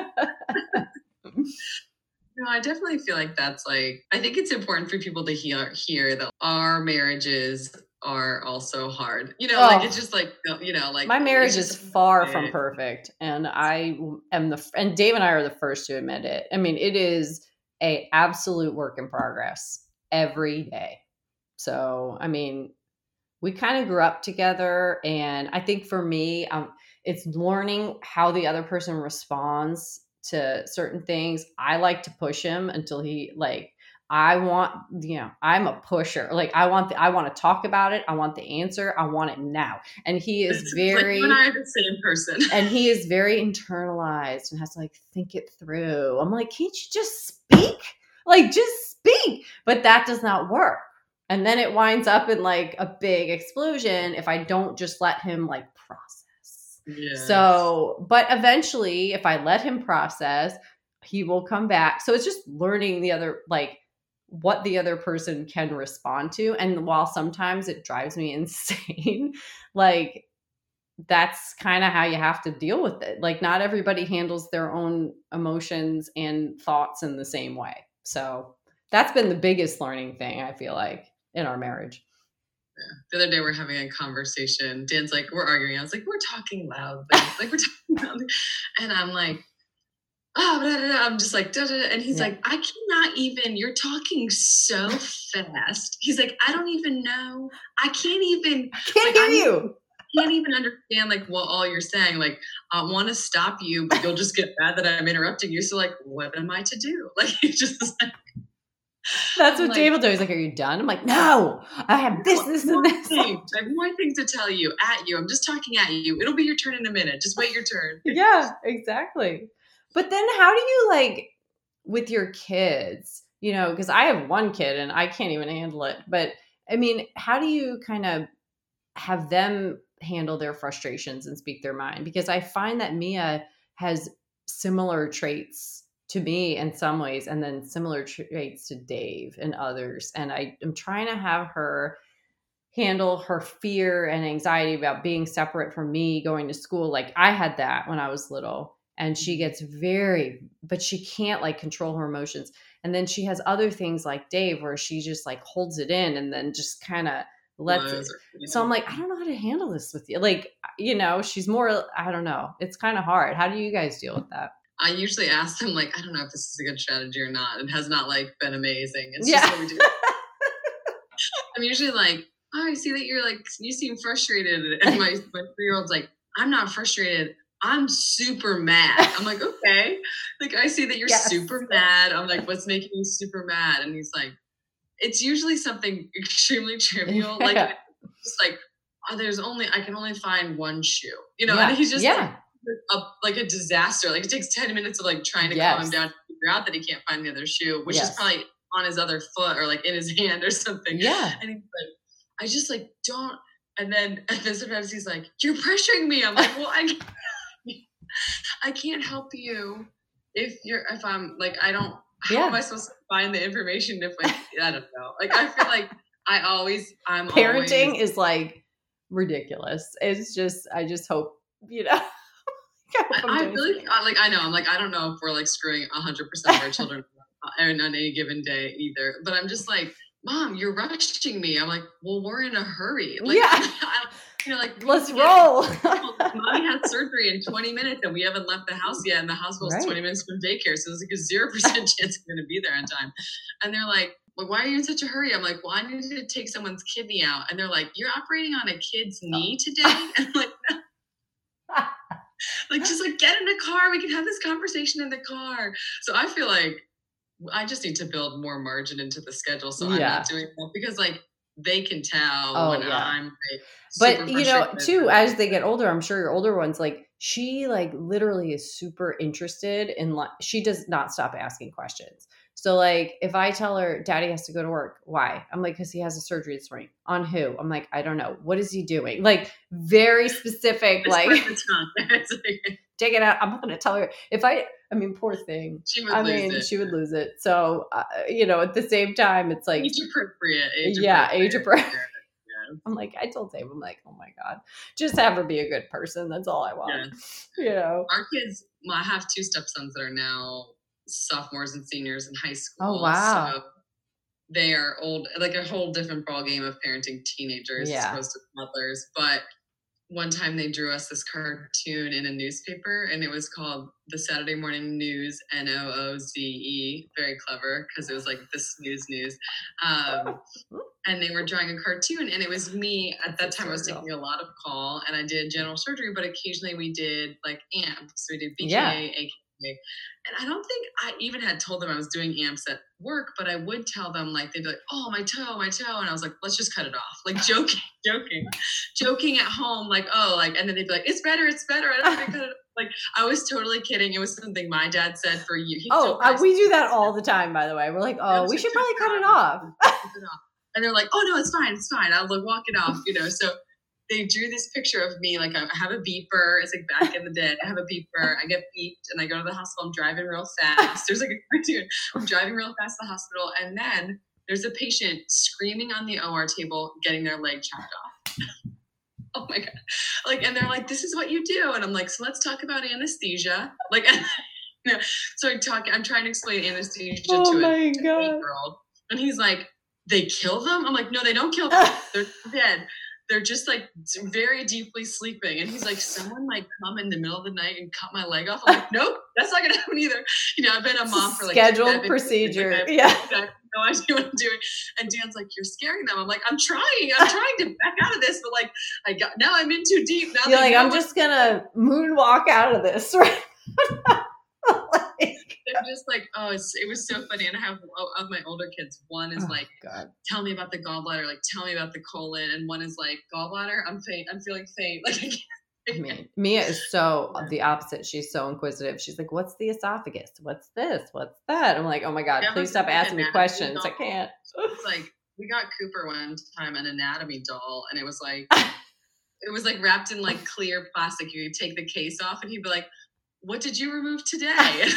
No, I definitely feel like that's like, I think it's important for people to hear, hear that our marriages are also hard. You know, like Oh. it's just like, you know, like My marriage is far from perfect, and I am the and Dave and I are the first to admit it. I mean, it is a absolute work in progress every day. So, I mean, we kind of grew up together, and I think for me, um, it's learning how the other person responds to certain things. I like to push him until he like I want, you know, I'm a pusher. Like I want the, I want to talk about it. I want the answer. I want it now. And he is It's like very and I are the same person. and he is very internalized and has to like think it through. I'm like, can't you just speak? Like just speak. But that does not work. And then it winds up in like a big explosion if I don't just let him like process. So, but eventually, if I let him process, he will come back. So it's just learning the other, like, what the other person can respond to. And while sometimes it drives me insane, like, that's kind of how you have to deal with it. Like, not everybody handles their own emotions and thoughts in the same way. So, that's been the biggest learning thing, I feel like, in our marriage. The other day we're having a conversation. Dan's like, we're arguing. I was like, we're talking loudly. like we're talking loudly. And I'm like, oh, da, da, da. I'm just like, da, da, da. and he's Yeah. like, I cannot even, you're talking so fast. He's like, I don't even know. I can't even, I can't Like, hear I'm- you. can't even understand like what all you're saying. Like, I want to stop you, but you'll just get mad that I'm interrupting you. So like, what am I to do? Like, you just like, That's what like- Dave will do. He's like, Are you done? I'm like, No, I have this, this, and this. things. I have more things to tell you at you. I'm just talking at you. It'll be your turn in a minute. Just wait your turn. yeah, exactly. But then how do you like with your kids, you know, because I have one kid and I can't even handle it. But I mean, how do you kind of have them handle their frustrations and speak their mind? Because I find that Mia has similar traits to me in some ways and then similar traits to Dave and others. And I am trying to have her handle her fear and anxiety about being separate from me going to school. Like I had that when I was little. And she mm-hmm. gets very, but she can't like control her emotions. And then she has other things like Dave where she just like holds it in and then just kind of lets it. Was or- you So. I'm like, I don't know how to handle this with you. Like, you know, she's more, I don't know. It's kind of hard. How do you guys deal with that? I usually ask them like, I don't know if this is a good strategy or not. It has not like been amazing. It's Yeah. just what we do. I'm usually like, oh, I see that you're like, you seem frustrated. And my, my three year old's like, I'm not frustrated. I'm super mad. I'm like, okay. Like, I see that you're Yes. super mad. I'm like, what's making you super mad? And he's like, it's usually something extremely trivial. Like, Yeah. just like, oh, there's only, I can only find one shoe, you know? Yeah. And he's just like, yeah. A, like a disaster. Like it takes 10 minutes of like trying to Yes. calm him down to figure out that he can't find the other shoe, which is probably on his other foot or like in his hand or something. yeah. And he's like, I just like don't. And then and then sometimes he's like, You're pressuring me. I'm like, Well, I can't, I can't help you if you're if I'm like I don't. How Yeah. am I supposed to find the information if like I don't know? Like I feel like I always I'm Parenting always, is like ridiculous. It's just, I just hope, you know. I hope I'm I, I doing really. Like. I know. I'm like. I don't know if we're like screwing 100 percent of our children on on any given day either. But I'm just like, Mom, you're rushing me. I'm like, Well, we're in a hurry. Like, Yeah. You know, like Let's roll. Mommy had surgery in 20 minutes and we haven't left the house yet. And the hospital's Right. 20 minutes from daycare. So there's like a 0% chance I'm going to be there on time. And they're like, like, why are you in such a hurry? I'm like, well, I need to take someone's kidney out. And they're like, you're operating on a kid's Oh. knee today? And I'm like, no. Like, just like get in the car. We can have this conversation in the car. So I feel like I just need to build more margin into the schedule. So I'm not doing that because like they can tell Oh, when yeah. I'm like, but you know too as they get older i'm sure your older ones like she like literally is super interested in like she does not stop asking questions so like if i tell her daddy has to go to work why i'm like because he has a surgery this morning on who i'm like i don't know what is he doing like very specific It's like like the tongue. It's like- take it out i'm not going to tell her if i i mean poor thing she would i lose mean it. she would lose it so uh, you know at the same time it's like age appropriate. Age Yeah, age appropriate. appro- I'm like, I told Dave, I'm like, oh my God, just have her be a good person. That's all I want. You know? Our kids, well, I have two stepsons that are now sophomores and seniors in high school. Oh, wow. So they are old, like a whole different ball game of parenting teenagers Yeah. as opposed to toddlers. But one time they drew us this cartoon in a newspaper and it was called the Saturday Morning News, N O O Z E. Very clever because it was like the snooze news. Um, and they were drawing a cartoon and it was me at that time i was taking a lot of call and i did general surgery but occasionally we did like amp so we did bka Yeah. And i don't think i even had told them i was doing amps at work but i would tell them like they'd be like oh my toe my toe and i was like let's just cut it off like joking joking joking at home like oh like and then they'd be like it's better it's better i don't to cut it off. like i was totally kidding it was something my dad said for you He Oh, uh, we do that all the time, by the way. We're like, oh, we should probably cut it off. It off. And they're like, oh no, it's fine, it's fine. I'll like walk it off, you know. So they drew this picture of me, like I have a beeper. It's like back in the day. I have a beeper. I get beeped, and I go to the hospital. I'm driving real fast. There's like a cartoon. I'm driving real fast to the hospital, and then there's a patient screaming on the OR table, getting their leg chopped off. oh my god! Like, and they're like, "This is what you do," and I'm like, "So let's talk about anesthesia." Like, you know, so I talk. I'm trying to explain anesthesia Oh to a my eight God. year old. And he's like, they kill them? I'm like, no, they don't kill them. They're dead. They're just like very deeply sleeping. And he's like, someone might come in the middle of the night and cut my leg off. I'm like, nope, that's not gonna happen either. You know, I've been a mom for like Scheduled seven years, procedure. like, I have Yeah. no idea what I'm doing. And Dan's like, you're scaring them. I'm like, I'm trying. I'm trying to back out of this, but like, I got now I'm in too deep. Now You're like, I'm just gonna moonwalk out of this, right? Just like, oh, it's, it was so funny. And I have of my older kids, one is Oh, like, God. tell me about the gallbladder, like tell me about the colon, and one is like gallbladder, I'm faint, I'm feeling faint, like I can't. Mean, Mia is so the opposite. She's so inquisitive. She's like, "What's the esophagus? What's this? What's that?" I'm like, "Oh my god, please stop asking me questions. I can't." it's like we got Cooper one time an anatomy doll, and it was like it was like wrapped in like clear plastic. You could take the case off, and he'd be like, "What did you remove today?"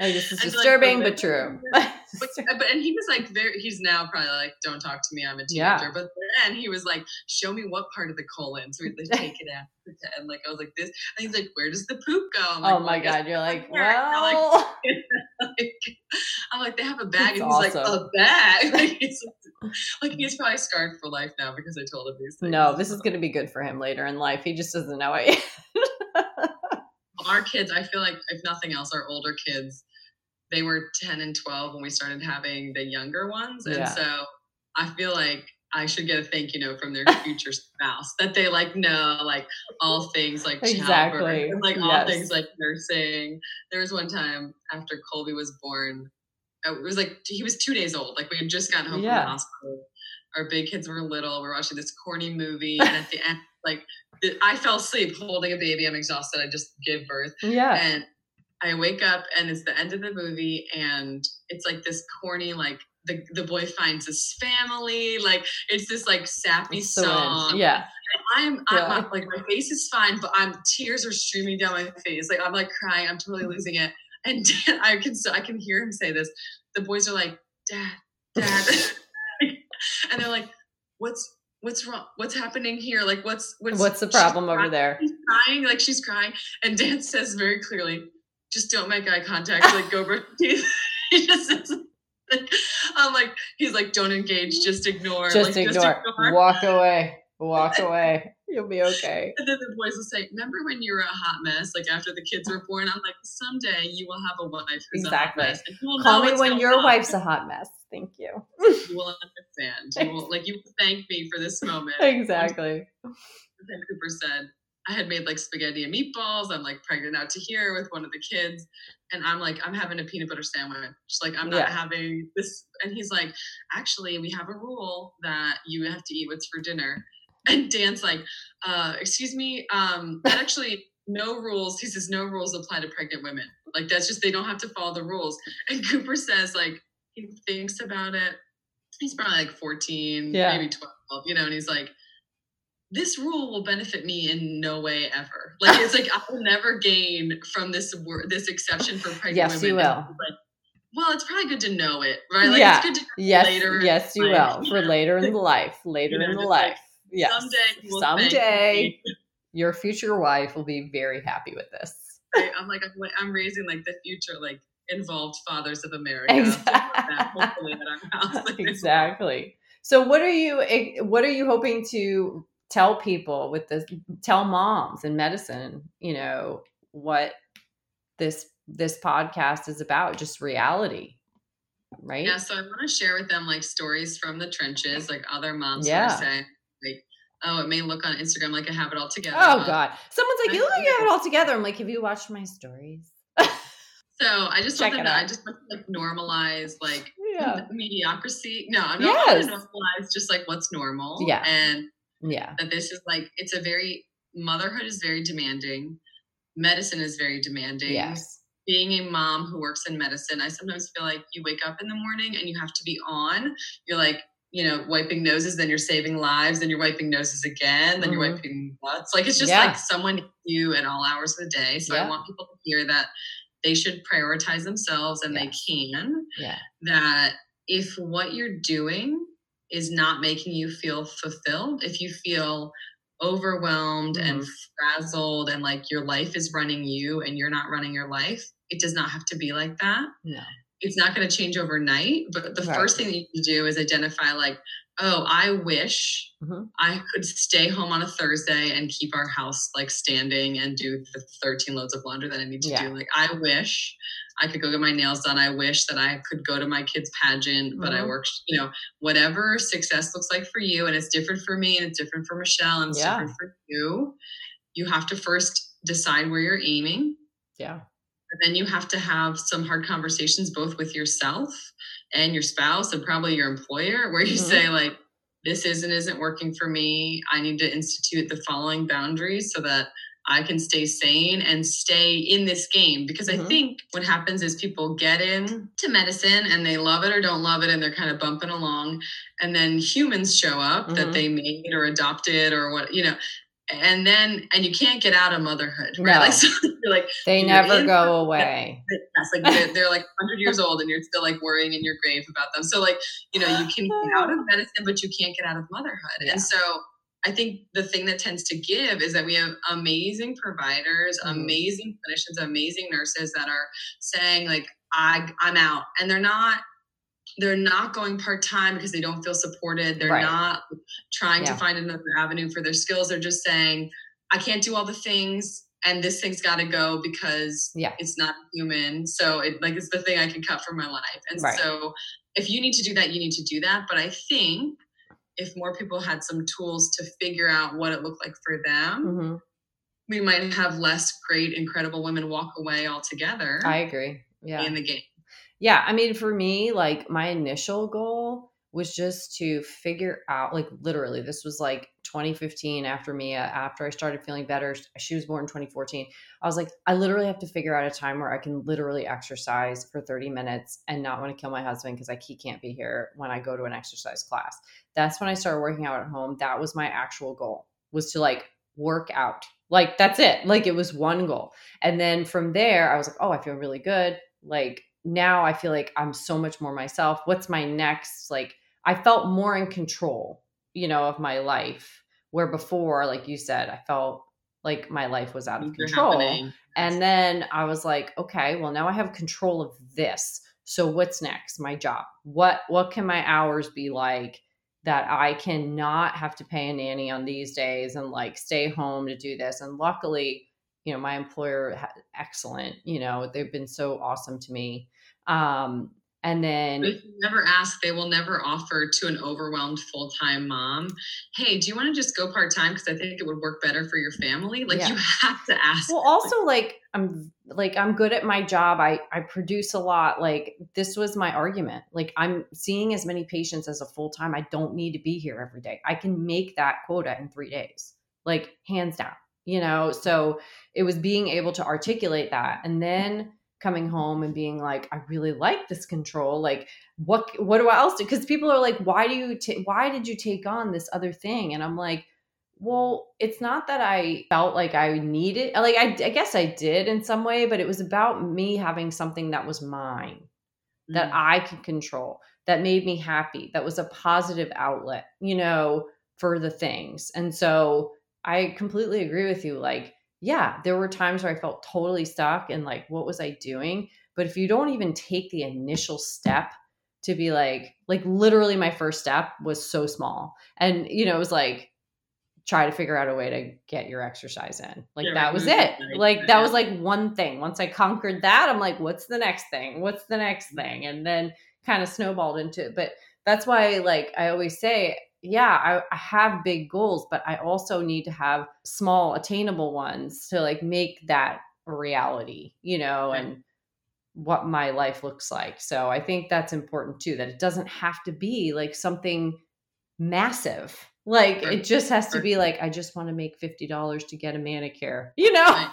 Like, this is I'd like, disturbing, but true. but, uh, but and he was like very he's now probably like don't talk to me i'm a Yeah. teenager but then he was like show me what part of the colon so we'd like, take it out and like i was like this and he's like where does the poop go I'm like, oh my god, you're like, here." They're like, well, like, I'm like, they have a bag, That's and he's like, a bag. Like he's, like he's probably scarred for life now because I told him these things. no, this is gonna be good for him later in life. He just doesn't know it. Our kids. I feel like if nothing else, our older kids, they were ten and twelve when we started having the younger ones, and Yeah. so I feel like I should get a thank you note from their future spouse that they like know like all things like childbirth Exactly. and like all Yes. things like nursing. There was one time after Colby was born, uh, it was like he was two days old. Like we had just gotten home from the hospital. Our big kids were little. We're watching this corny movie, and at the end, like I fell asleep holding a baby. I'm exhausted. I just gave birth, yeah. and I wake up, and it's the end of the movie, and it's like this corny like. The, the boy finds his family like it's this like sappy So song yeah. I'm, I'm Yeah. not- like my face is fine, but I'm tears are streaming down my face. Like I'm like crying. I'm totally mm-hmm. losing it. And Dan, I can so I can hear him say this. The boys are like, Dad, Dad, and they're like, What's what's wrong? What's happening here? Like what's what's What's the problem over crying- there? She's crying, like she's crying. And Dan says very clearly, just don't make eye contact. Like go brush teeth. he just says. I'm like, he's like, don't engage, just ignore. Just like, ignore. Walk away. Walk away. You'll be okay. And then the boys will say, "Remember when you were a hot mess? Like after the kids were born?" I'm like, "Someday you will have a wife who's Exactly. a hot mess, and you will Call me when your on. wife's a hot mess. Thank you. You will understand. You will like you will thank me for this moment." exactly. then Cooper said, I had made like spaghetti and meatballs. I'm like pregnant out to here with one of the kids. And I'm like, I'm having a peanut butter sandwich. Like, I'm not Yeah. having this. And he's like, actually, we have a rule that you have to eat what's for dinner. And Dan's like, uh, excuse me, um, that actually, no rules. He says, no rules apply to pregnant women. Like, that's just, they don't have to follow the rules. And Cooper says, like, he thinks about it. He's probably like 14, Yeah. maybe 12, you know, and he's like, this rule will benefit me in no way ever. Like it's like I will never gain from this this exception for pregnant Yes, women. you will. Like, well, it's probably good to know it, right? Like Yeah. it's good to know Yes, later. yes, you will you for later in the life. Later You know, in the like, life. Yes. Someday, will Someday, your future wife will be very happy with this. Right? I'm like I'm, raising like the future like involved fathers of America. Exactly. That hopefully at our house. Like, exactly. So, what are you? eh, What are you hoping to tell people with this? Tell moms in medicine, you know, what this this podcast is about. Just reality, right? Yeah, so I want to share with them like stories from the trenches, like other moms Yeah. like, oh, it may look on Instagram like I have it all together. Oh God! Someone's like, "You look like you have it all together." I'm like, "Have you watched my stories?" So I just Check want them to, I just want to like normalize like Yeah. mediocrity. No, I'm not Yes. normalize just like what's normal. Yeah. And Yeah. that this is like it's a very motherhood is very demanding. Medicine is very demanding. Yes. Being a mom who works in medicine, I sometimes feel like you wake up in the morning and you have to be on. You're like, you know, wiping noses, then you're saving lives, then you're wiping noses again, then you're Mhm. wiping butts. Like it's just Yeah. like someone you at all hours of the day. So Yeah. I want people to hear that they should prioritize themselves and Yes. they can. Yeah. That if what you're doing is not making you feel fulfilled, if you feel overwhelmed and Mhm. frazzled and like your life is running you and you're not running your life, it does not have to be like that No. It's not going to change overnight but the Right. first thing that you can do is identify like oh i wish Mhm. i could stay home on a thursday and keep our house like standing and do the 13 loads of laundry that i need to Yeah. do like i wish i could go get my nails done i wish that i could go to my kids pageant but i Mhm. work you know whatever success looks like for you and it's different for me and it's different for michelle and it's Yeah. different for you you have to first decide where you're aiming Yeah. Then you have to have some hard conversations both with yourself and your spouse and probably your employer where you Mhm. say like this isn't isn't working for me i need to institute the following boundaries so that i can stay sane and stay in this game because Mhm. i think what happens is people get in to medicine and they love it or don't love it and they're kind of bumping along and then humans show up Mhm. that they made or adopted or what you know and then and you can't get out of motherhood right No. like so you're like They You're never in- go away. that's like they're, they're like 100 years old and you're still like worrying in your grave about them so like you know you can get out of medicine but you can't get out of motherhood Yeah. and so i think the thing that tends to give is that we have amazing providers Mhm. amazing clinicians amazing nurses that are saying like i i'm out and they're not they're not going part-time because they don't feel supported they're Right. not trying Yeah. to find another avenue for their skills they're just saying i can't do all the things and this thing's got to go because Yeah. it's not human so it like it's the thing i can cut from my life and Right. so if you need to do that you need to do that but i think if more people had some tools to figure out what it looked like for them Mhm. we might have less great incredible women walk away altogether I agree. Yeah. in the game Yeah, I mean, for me, like my initial goal was just to figure out, like, literally, this was like 2015 after Mia, uh, after I started feeling better. She was born in 2014. I was like, I literally have to figure out a time where I can literally exercise for 30 minutes and not want to kill my husband because like he can't be here when I go to an exercise class. That's when I started working out at home. That was my actual goal was to like work out. Like that's it. Like it was one goal. And then from there, I was like, oh, I feel really good. Like now I feel like I'm so much more myself. What's my next? Like I felt more in control, you know, of my life. Where before, like you said, I felt like my life was out of control. happening. And then I was like, okay, well now I have control of this. So what's next? My job. What what can my hours be like that I cannot have to pay a nanny on these days and like stay home to do this. And luckily, you know, my employer excellent, you know, they've been so awesome to me. Um, and then never ask, they will never offer to an overwhelmed full time mom, hey, do you want to just go part time? Because I think it would work better for your family. Like yeah. you have to ask. Well, also like I'm like I'm good at my job. I I produce a lot. Like this was my argument. Like I'm seeing as many patients as a full time. I don't need to be here every day. I can make that quota in three days. Like hands down. You know, so it was being able to articulate that. And then coming home and being like i really like this control like what what do i else do because people are like why do you ta- why did you take on this other thing and i'm like well it's not that i felt like i needed like I, I guess i did in some way but it was about me having something that was mine mm-hmm. that mm. i could control that made me happy that was a positive outlet you know for the things and so i completely agree with you like yeah, there were times where I felt totally stuck and like, what was I doing? But if you don't even take the initial step to be like, like literally my first step was so small. And, you know, it was like, try to figure out a way to get your exercise in. Like yeah, that was it. Like that was like one thing. Once I conquered that, I'm like, what's the next thing? What's the next mm-hmm. thing? And then kind of snowballed into it. But that's why like I always say yeah, I, I, have big goals, but I also need to have small, attainable ones to like make that a reality, you know, and what my life looks like. So I think that's important too, that it doesn't have to be like something massive. Like it just has to be like, I just want to make $50 to get a manicure, you know? Right.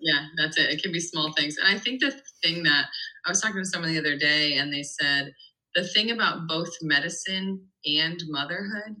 Yeah, that's it. It can be small things. And I think the thing that I was talking to someone the other day and they said, the thing about both medicine and motherhood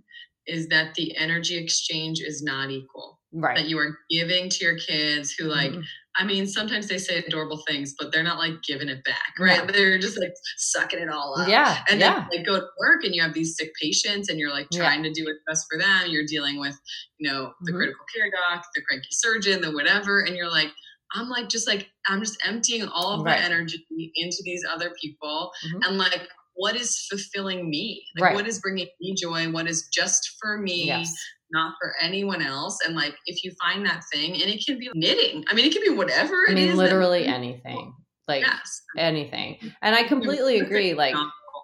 is that the energy exchange is not equal. Right. That you are giving to your kids who like mm-hmm. I mean, sometimes they say adorable things, but they're not like giving it back, right? Yeah. They're just like sucking it all up. Yeah. And then yeah. like go to work and you have these sick patients and you're like trying yeah. to do what's best for them. You're dealing with, you know, the mm-hmm. critical care doc, the cranky surgeon, the whatever. And you're like, I'm like, just like, I'm just emptying all of right. my energy into these other people. Mm-hmm. And like, what is fulfilling me? Like right. what is bringing me joy? What is just for me? Yes. Not for anyone else. And like, if you find that thing, and it can be knitting. I mean, it can be whatever. I mean, literally anything. Like yes. anything. And I completely agree. Like,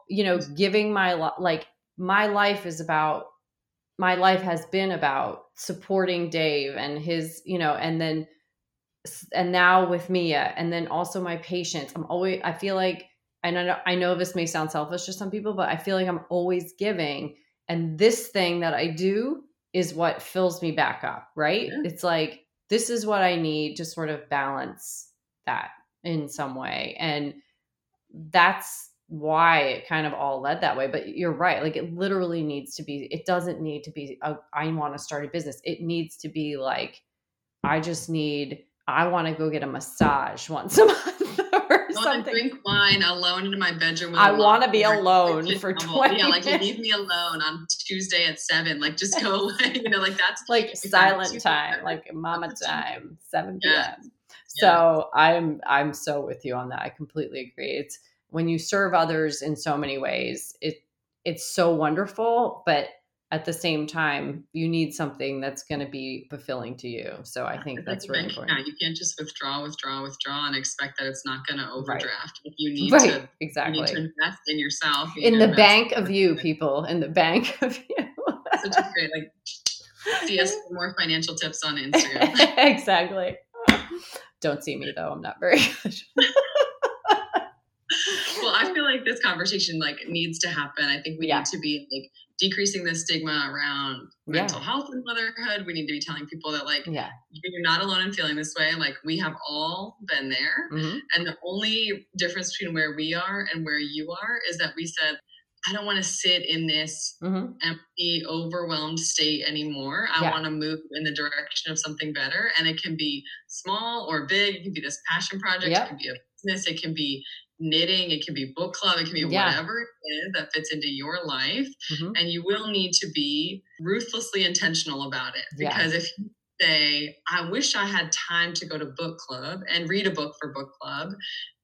you know, giving my like my life is about my life has been about supporting Dave and his, you know, and then and now with Mia and then also my patients. I'm always I feel like I know, I know this may sound selfish to some people, but I feel like I'm always giving. And this thing that I do is what fills me back up, right? Yeah. It's like, this is what I need to sort of balance that in some way. And that's why it kind of all led that way. But you're right. Like, it literally needs to be, it doesn't need to be, a, I want to start a business. It needs to be like, I just need, I want to go get a massage once a month want to drink wine alone in my bedroom. I want to be alone for twenty. Yeah, like leave me alone on Tuesday at seven. Like just go away. You know, like that's like silent time, like mama time, seven p.m. Yeah. So I'm I'm so with you on that. I completely agree. It's when you serve others in so many ways, it it's so wonderful, but at the same time, you need something that's going to be fulfilling to you. So I think that's really important. Yeah, you can't just withdraw, withdraw, withdraw, and expect that it's not going to overdraft. Right. You need right. to exactly you need to invest in yourself. in the bank of you, people. In the bank of you. Such a great like. See us for more financial tips on Instagram. exactly. Don't see me though. I'm not very I feel like this conversation like needs to happen. I think we yeah. need to be like decreasing the stigma around yeah. mental health and motherhood. We need to be telling people that like yeah. you're not alone in feeling this way. Like we have all been there. Mm-hmm. And the only difference between where we are and where you are is that we said, I don't want to sit in this mm-hmm. empty, overwhelmed state anymore. I yeah. want to move in the direction of something better. And it can be small or big. It can be this passion project. Yep. It can be a business. It can be knitting, it can be book club, it can be yeah. whatever it is that fits into your life. Mm-hmm. And you will need to be ruthlessly intentional about it because if you say, I wish I had time to go to book club and read a book for book club,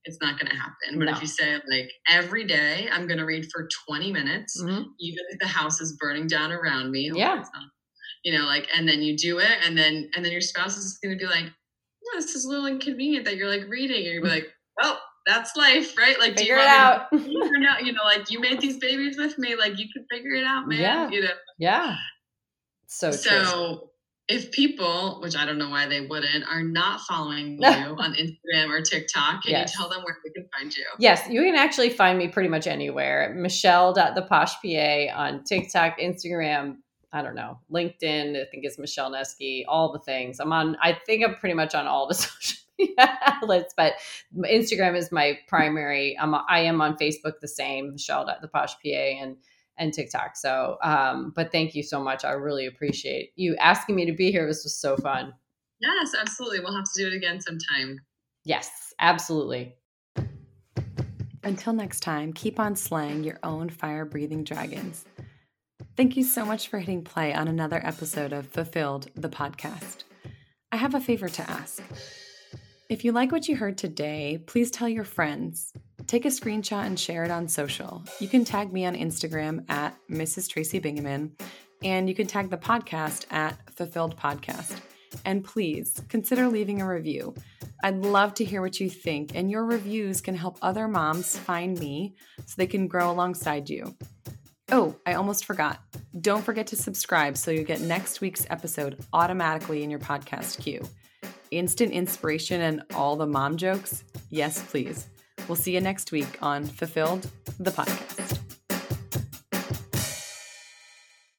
it's not going to happen. But No. if you say, like, every day I'm going to read for 20 minutes, Mhm. even if the house is burning down around me, Yeah. it's you know, like, and then you do it, and then, and then your spouse is going to be like, yeah, this is a little inconvenient that you're like reading, and you're like, well, that's life, right? Like, Figure it want me to out. figure out? You know, like you made these babies with me, like you can figure it out, man. Yeah. You know, yeah. So true. so if people, which I don't know why they wouldn't, are not following you on Instagram or TikTok, can Yes. you tell them where they can find you? Yes, you can actually find me pretty much anywhere. Michelle.theposhpa on TikTok, Instagram, I don't know, LinkedIn, I think is Michelle Nesky, all the things. I'm on, I think I'm pretty much on all the social outlets, but Instagram is my primary. I'm, I am on Facebook the same, Michelle the Posh PA, and and TikTok. So, um, but thank you so much. I really appreciate you asking me to be here. This was so fun. Yes, absolutely. We'll have to do it again sometime. Yes, absolutely. Until next time, keep on slaying your own fire breathing dragons. Thank you so much for hitting play on another episode of Fulfilled, the podcast. I have a favor to ask. If you like what you heard today, please tell your friends. Take a screenshot and share it on social. You can tag me on Instagram at Mrs. Tracy Bingaman, and you can tag the podcast at Fulfilled Podcast. And please consider leaving a review. I'd love to hear what you think, and your reviews can help other moms find me so they can grow alongside you. Oh, I almost forgot. Don't forget to subscribe so you get next week's episode automatically in your podcast queue. Instant inspiration and all the mom jokes? Yes, please. We'll see you next week on Fulfilled, the podcast.